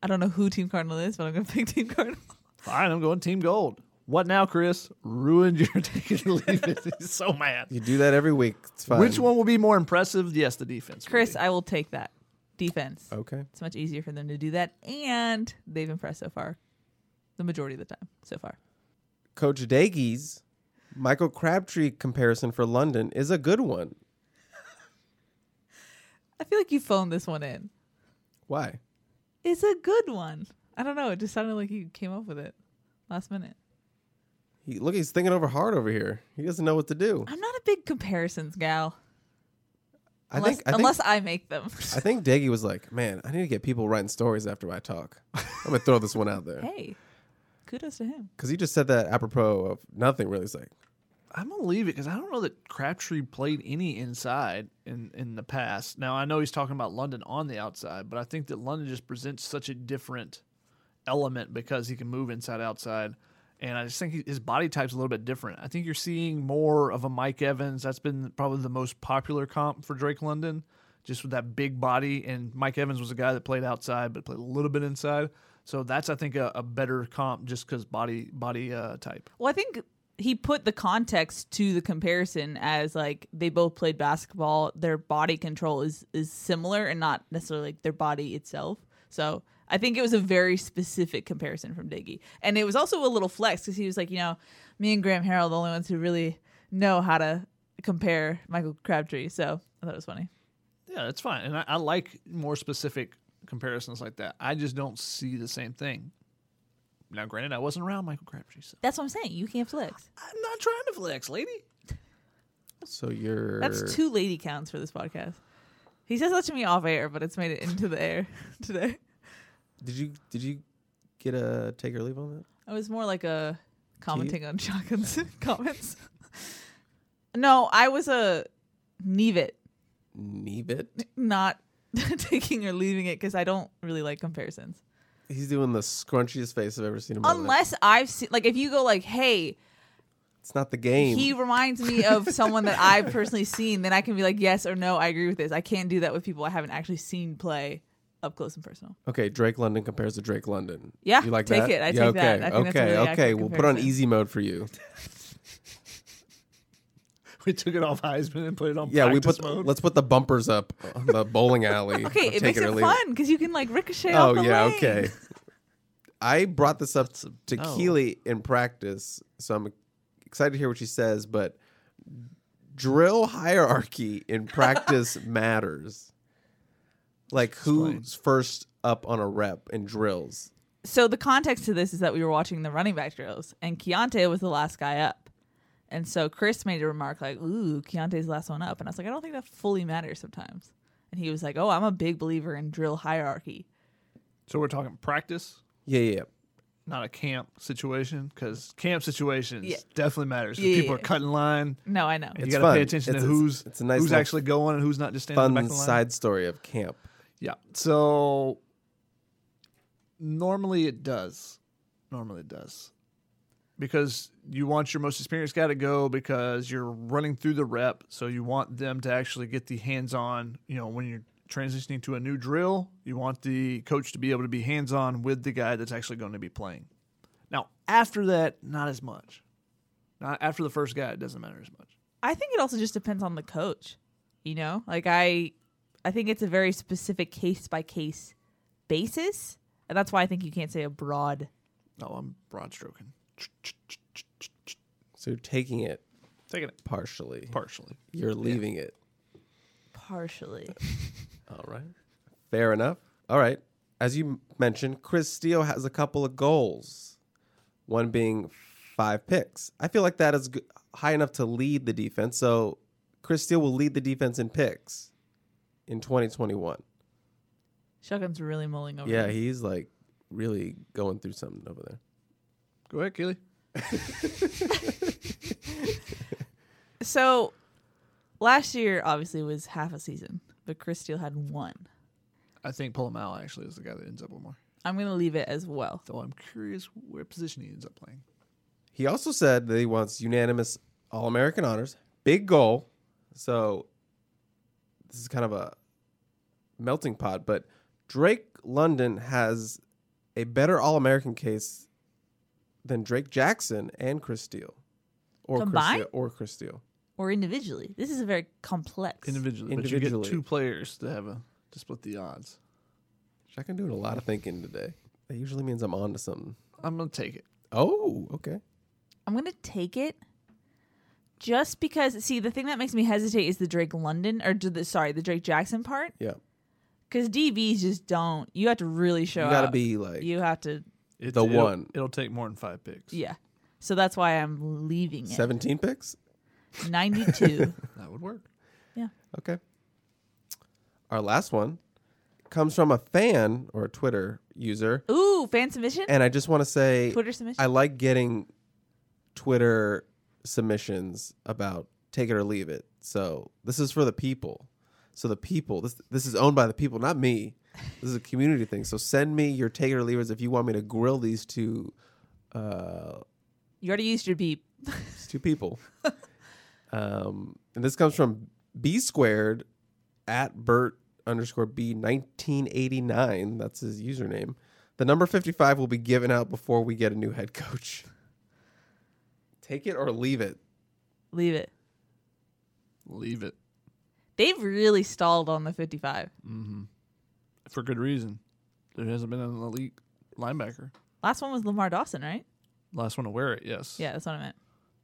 I don't know who Team Cardinal is, but I'm gonna pick Team Cardinal. Fine, I'm going Team Gold. What now, Chris? Ruined your [LAUGHS] take it leave it. He's so mad. You do that every week. It's fine. Which one will be more impressive? Yes, the defense. will Chris, be. I will take that. Defense. Okay. It's much easier for them to do that, and they've impressed so far. The majority of the time so far. Coach Doege's, Michael Crabtree comparison for London is a good one. [LAUGHS] I feel like you phoned this one in. Why? It's a good one. I don't know. It just sounded like you came up with it last minute. He, look, he's thinking over hard over here. He doesn't know what to do. I'm not a big comparisons gal. I Unless, think I think unless I make them. [LAUGHS] I think Doege was like, "Man, I need to get people writing stories after I talk." [LAUGHS] I'm gonna throw this one out there hey, kudos to him. because he just said that apropos of nothing. Really, it's like I'm gonna leave it because I don't know that Crabtree played any inside in in the past. Now I know he's talking about London on the outside, but I think that London just presents such a different element because he can move inside outside, and I just think his body type's a little bit different. I think you're seeing more of a Mike Evans. That's been probably the most popular comp for Drake London, just with that big body. And Mike Evans was a guy that played outside but played a little bit inside. So that's I think a, a better comp just because body body uh, type. Well, I think he put the context to the comparison as like they both played basketball. Their body control is is similar and not necessarily like their body itself. So I think it was a very specific comparison from Doege, and it was also a little flex because he was like, you know, me and Graham Harrell, the only ones who really know how to compare Michael Crabtree. So I thought it was funny. Yeah, that's fine. And I, I like more specific comparisons like that. I just don't see the same thing. Now, granted, I wasn't around Michael Crabtree, so That's what I'm saying. You can't flex. I'm not trying to flex, lady. so. You're That's two lady counts for this podcast. He says that to me off air, but it's made it into the air [LAUGHS] today. Did you did you get a take or leave on that? I was more like a commenting on [LAUGHS] Shotgun's [LAUGHS] comments. no, I was a leave it, Need it. not [LAUGHS] taking or leaving it because I don't really like comparisons. He's doing the scrunchiest face I've ever seen him. Unless I've seen, like, if you go like, hey, it's not the game. he reminds me of someone that I've personally seen, then I can be like, yes or no, I agree with this. I can't do that with people I haven't actually seen play up close and personal. okay, Drake London compares to Drake London. Yeah, you like take that? it. I yeah, take okay, that. I think that's okay, really okay. We'll put on easy mode for you. [LAUGHS] We took it off Heisman and put it on Yeah, we put mode. let's put the bumpers up on the bowling alley. [LAUGHS] Okay, it makes or it leave fun because you can like ricochet Oh off the yeah, lane. okay. I brought this up to no. Oh. Keely in practice, so I'm excited to hear what she says. But drill hierarchy in practice [LAUGHS] matters. Like who's first up on a rep in drills? so the context to this is that we were watching the running back drills, and Keontae was the last guy up. And so Chris made a remark like, "Ooh, Keontae's the last one up," and I was like, "I don't think that fully matters sometimes." And he was like, "Oh, I'm a big believer in drill hierarchy." so we're talking practice. Yeah, yeah. yeah. not a camp situation because camp situations Yeah. definitely matters. 'cause Yeah, people yeah, are cutting line. No, I know. You It's got to fun. pay attention It's to a- who's it's a nice who's little actually going and who's not just standing in the back Fun of the line. side story of camp. Yeah. So normally it does. Normally it does. Because you want your most experienced guy to go because you're running through the rep. So you want them to actually get the hands on, you know, when you're transitioning to a new drill, you want the coach to be able to be hands on with the guy that's actually going to be playing. Now, after that, not as much. Not after the first guy, it doesn't matter as much. I think it also just depends on the coach. You know, like I, I think it's a very specific case by case basis, and that's why I think you can't say a broad. No, I'm broad stroking. So you're taking it Taking it partially. partially. You're leaving it. Partially. [LAUGHS] All right. Fair enough. All right. As you mentioned, Chris Steele has a couple of goals. One being five picks. I feel like that is g- high enough to lead the defense. So Chris Steele will lead the defense in picks in 2021. Shotgun's really mulling over. Yeah, this. he's like really going through something over there. Go ahead, Keely. [LAUGHS] So, last year obviously was half a season, but Chris Steele had one. I think Pola-Mao actually is the guy that ends up with more. I'm gonna leave it as well. Though I'm curious where position he ends up playing. He also said that he wants unanimous All American honors. Big goal. So this is kind of a melting pot, but Drake London has a better All American case than Drake Jackson and Chris Steele. Or Chris Combined? Steele, or Chris Steele. Or individually. This is a very complex. Individually, but you get two players to have a to split the odds. I can doing a lot of thinking today. That usually means I'm on to something. I'm gonna take it. Oh, okay. I'm gonna take it just because. See, the thing that makes me hesitate is the Drake London or the sorry, the Drake Jackson part. Yeah. Because DBs just don't. You have to really show. Up. You got to up. be like You have to. It's, The it'll- one. It'll take more than five picks. Yeah. So that's why I'm leaving it. 17 picks? 92. [LAUGHS] that would work. yeah. Okay. Our last one comes from a fan or a Twitter user. Ooh, fan submission. And I just want to say Twitter submission. I like getting Twitter submissions about take it or leave it. So this is for the people. So the people, this this is owned by the people, not me. This is a community thing. So send me your take it or leavers if you want me to grill these two uh you already used your beep. these two people. [LAUGHS] um and this comes from B squared at Bert underscore B nineteen eighty nine. That's his username. The number fifty five will be given out before we get a new head coach. Take it or leave it. Leave it. Leave it They've really stalled on the 55. Mm-hmm. for good reason. There hasn't been an elite linebacker. Last one was Lamar Dawson, right? Last one to wear it, yes. Yeah, that's what I meant.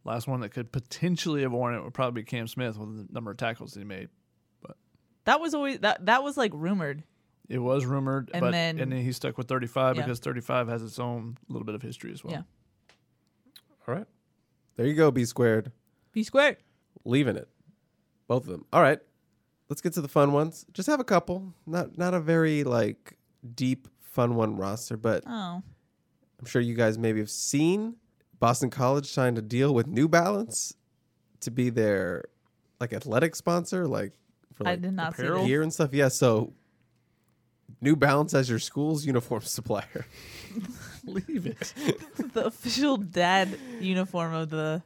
Last one that could potentially have worn it would probably be Cam Smith with the number of tackles he made. But That was always that that was like rumored. It was rumored, And but then- and then he stuck with 35 Yeah. because 35 has its own little bit of history as well. Yeah. All right. There you go, B squared. B squared. Leaving it. Both of them. All right. Let's get to the fun ones. Just have a couple. Not not a very like deep fun one roster, but Oh. I'm sure you guys maybe have seen Boston College signed a deal with New Balance to be their like athletic sponsor, like for I like did not apparel? gear and stuff. Yeah, so New Balance as your school's uniform [LAUGHS] supplier. [LAUGHS] Leave it. [LAUGHS] the official dad uniform of the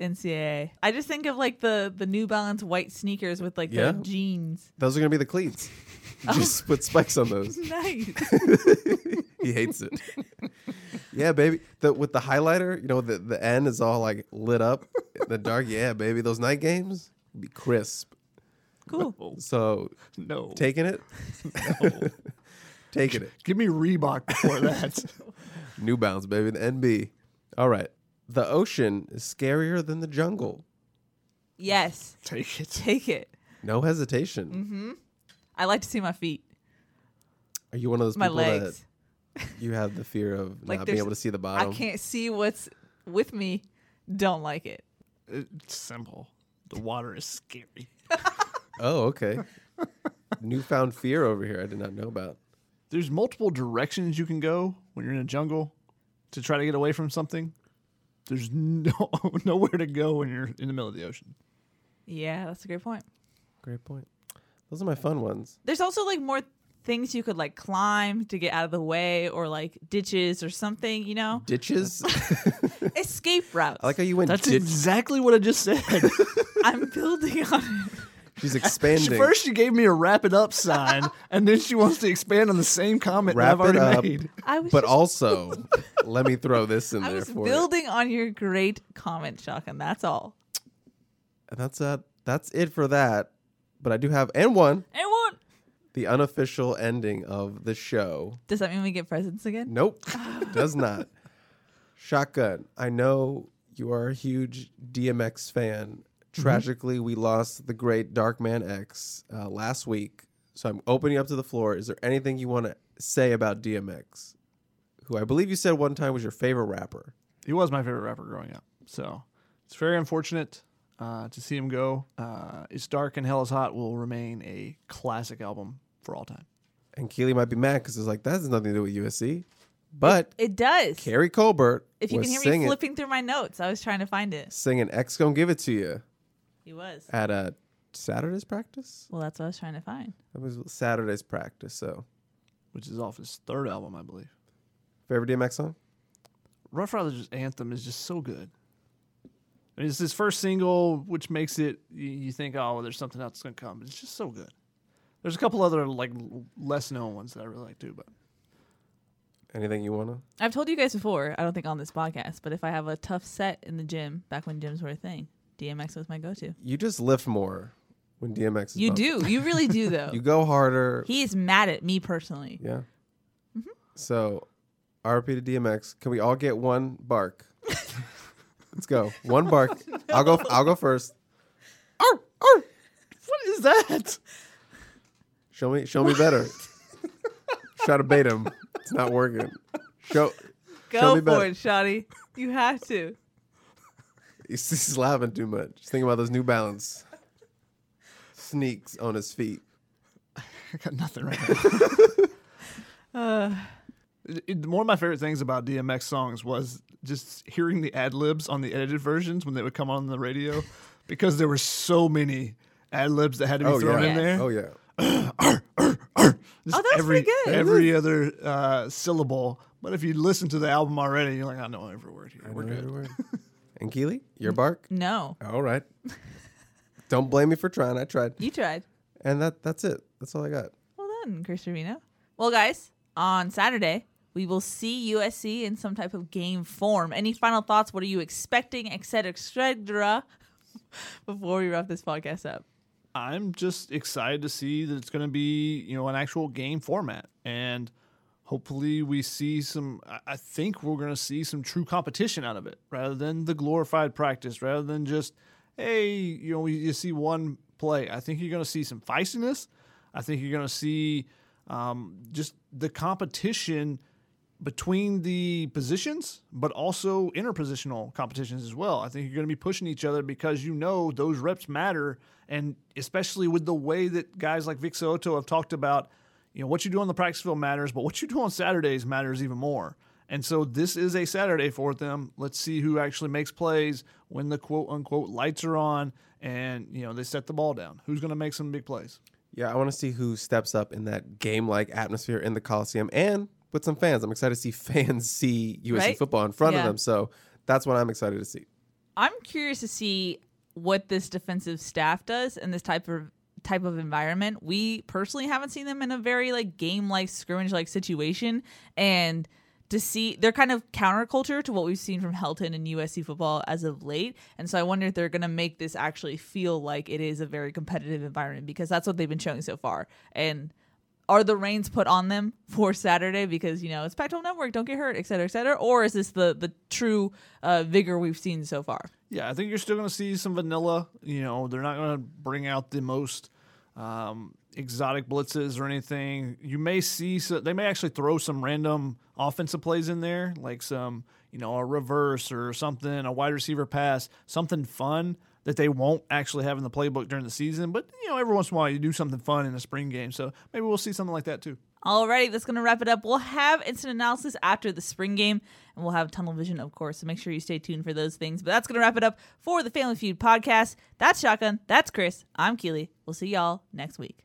NCAA. I just think of like the the New Balance white sneakers with like Yeah. the jeans. Those are gonna be the cleats. Just put spikes on those. Nice. he hates it. yeah, baby. The with the highlighter, you know, the the end is all like lit up in the dark. Yeah, baby. Those night games be crisp. Cool. [LAUGHS] So no. taking it, [LAUGHS] [LAUGHS] taking it. Give me Reebok before that. New Balance, baby. The NB. All right. The ocean is scarier than the jungle. Yes. Take it. Take it. No hesitation. Mm-hmm. I like to see my feet, Are you one of those my people legs. that you have the fear of Like not being able to see the bottom? I can't see what's with me. Don't like it. It's simple. The water is scary. Oh, okay. [LAUGHS] Newfound fear over here. I did not know about. There's multiple directions you can go when you're in a jungle. to try to get away from something, there's [LAUGHS] no nowhere to go when you're in the middle of the ocean. Yeah, that's a great point. Great point. Those are my fun ones. There's also like more things you could like climb to get out of the way or like ditches or something, you know? Ditches. [LAUGHS] Escape routes. I like how you went. That's ditch. exactly what I just said. I'm building on it. She's [LAUGHS] expanding. First, she gave me a wrap it up sign, and then she wants to expand on the same comment that Wrap I've it already up. made. I was but just, also, [LAUGHS] let me throw this in I there was for you. building on your great comment, Chuck, and that's all. And that's uh, that's it for that. But I do have and one And what? the unofficial ending of the show. Does that mean we get presents again? Nope, [LAUGHS] does not. Shotgun. I know you are a huge DMX fan. Tragically, we lost the great Darkman X uh, last week. So I'm opening up to the floor. Is there anything you want to say about DMX, who I believe you said one time was your favorite rapper? He was my favorite rapper growing up. So it's very unfortunate uh, to see him go. Uh, it's Dark and Hell is Hot will remain a classic album for all time. And Keely might be mad because it's like that has nothing to do with USC. But It does. Carrie Colbert if you was can hear singing, me flipping through my notes, I was trying to find it. singing X gonna give it to you He was. at a Saturday's practice. Well, that's what I was trying to find. That was Saturday's practice. So Which is off his third album, I believe. favorite DMX song? Rough Riders anthem is just so good. I mean, it's his first single, which makes it you, you think, oh, well, there's something else going to come. But it's just so good. There's a couple other like less known ones that I really like too, but Anything you wanna? I've told you guys before, I don't think on this podcast, but if I have a tough set in the gym, back when gyms were a thing, DMX was my go to. You just lift more when DMX is You bumping. do. You really do, [LAUGHS] though. You go harder. he is mad at me personally. yeah. Mm-hmm. So, RP to DMX. Can we all get one bark? [LAUGHS] Let's go. One bark. [LAUGHS] I'll go. I'll go first. what is that? Show me. Show me better. Try to bait him. It's not working. Show. show Go me for better. it, Shotty. You have to. He's, he's laughing too much. Just thinking about those New Balance sneaks on his feet. I got nothing right now. It- [LAUGHS] it- one of my favorite things about DMX songs was just hearing the ad libs on the edited versions when they would come on the radio, [LAUGHS] because there were so many ad libs that had to be Oh thrown yeah. in there. Oh yeah. [CLEARS THROAT] Just Oh, that's every, pretty good. Every other uh, syllable. But if you listen to the album already, you're like, I know every word here. We're I know good. [LAUGHS] every word. And Keely, your bark. No. All right. [LAUGHS] Don't blame me for trying. I tried. You tried. And that that's it. That's all I got. Well done, Chris Treviño. Well, guys, on Saturday, we will see USC in some type of game form. Any final thoughts? What are you expecting, et cetera, et cetera, [LAUGHS] before we wrap this podcast up? I'm just excited to see that it's going to be, you know, an actual game format. And hopefully we see some, I- think we're going to see some true competition out of it rather than the glorified practice, rather than just, hey, you know, you see one play. I think you're going to see some feistiness. I think you're going to see um, just the competition between the positions, but also interpositional competitions as well. I think you're going to be pushing each other because you know those reps matter, and especially with the way that guys like Vic So'oto have talked about, you know, what you do on the practice field matters, but what you do on Saturdays matters even more. And so this is a Saturday for them. Let's see who actually makes plays when the quote unquote lights are on and you know they set the ball down. Who's going to make some big plays? Yeah, I want to see who steps up in that game like atmosphere in the Coliseum and with some fans. I'm excited to see [LAUGHS] fans see USC Right? football in front Yeah. of them. So that's what I'm excited to see. I'm curious to see what this defensive staff does in this type of type of environment. We personally haven't seen them in a very like game like scrimmage like situation and to see they're kind of counterculture to what we've seen from Helton and USC football as of late. And so I wonder if they're going to make this actually feel like it is a very competitive environment because that's what they've been showing so far. And are the reins put on them for Saturday because you know it's Pac-12 Network, don't get hurt, et cetera, et cetera, or is this the the true uh, vigor we've seen so far? Yeah, I think you're still going to see some vanilla. You know, they're not going to bring out the most um, exotic blitzes or anything. You may see so they may actually throw some random offensive plays in there, like some you know a reverse or something, a wide receiver pass, something fun that they won't actually have in the playbook during the season. But you know, every once in a while you do something fun in a spring game, so maybe we'll see something like that too. Alrighty, that's going to wrap it up. We'll have instant analysis after the spring game, we'll have tunnel vision, of course. So make sure you stay tuned for those things. But that's going to wrap it up for the Family Feud podcast. That's Shotgun. That's Chris. I'm Keely. We'll see y'all next week.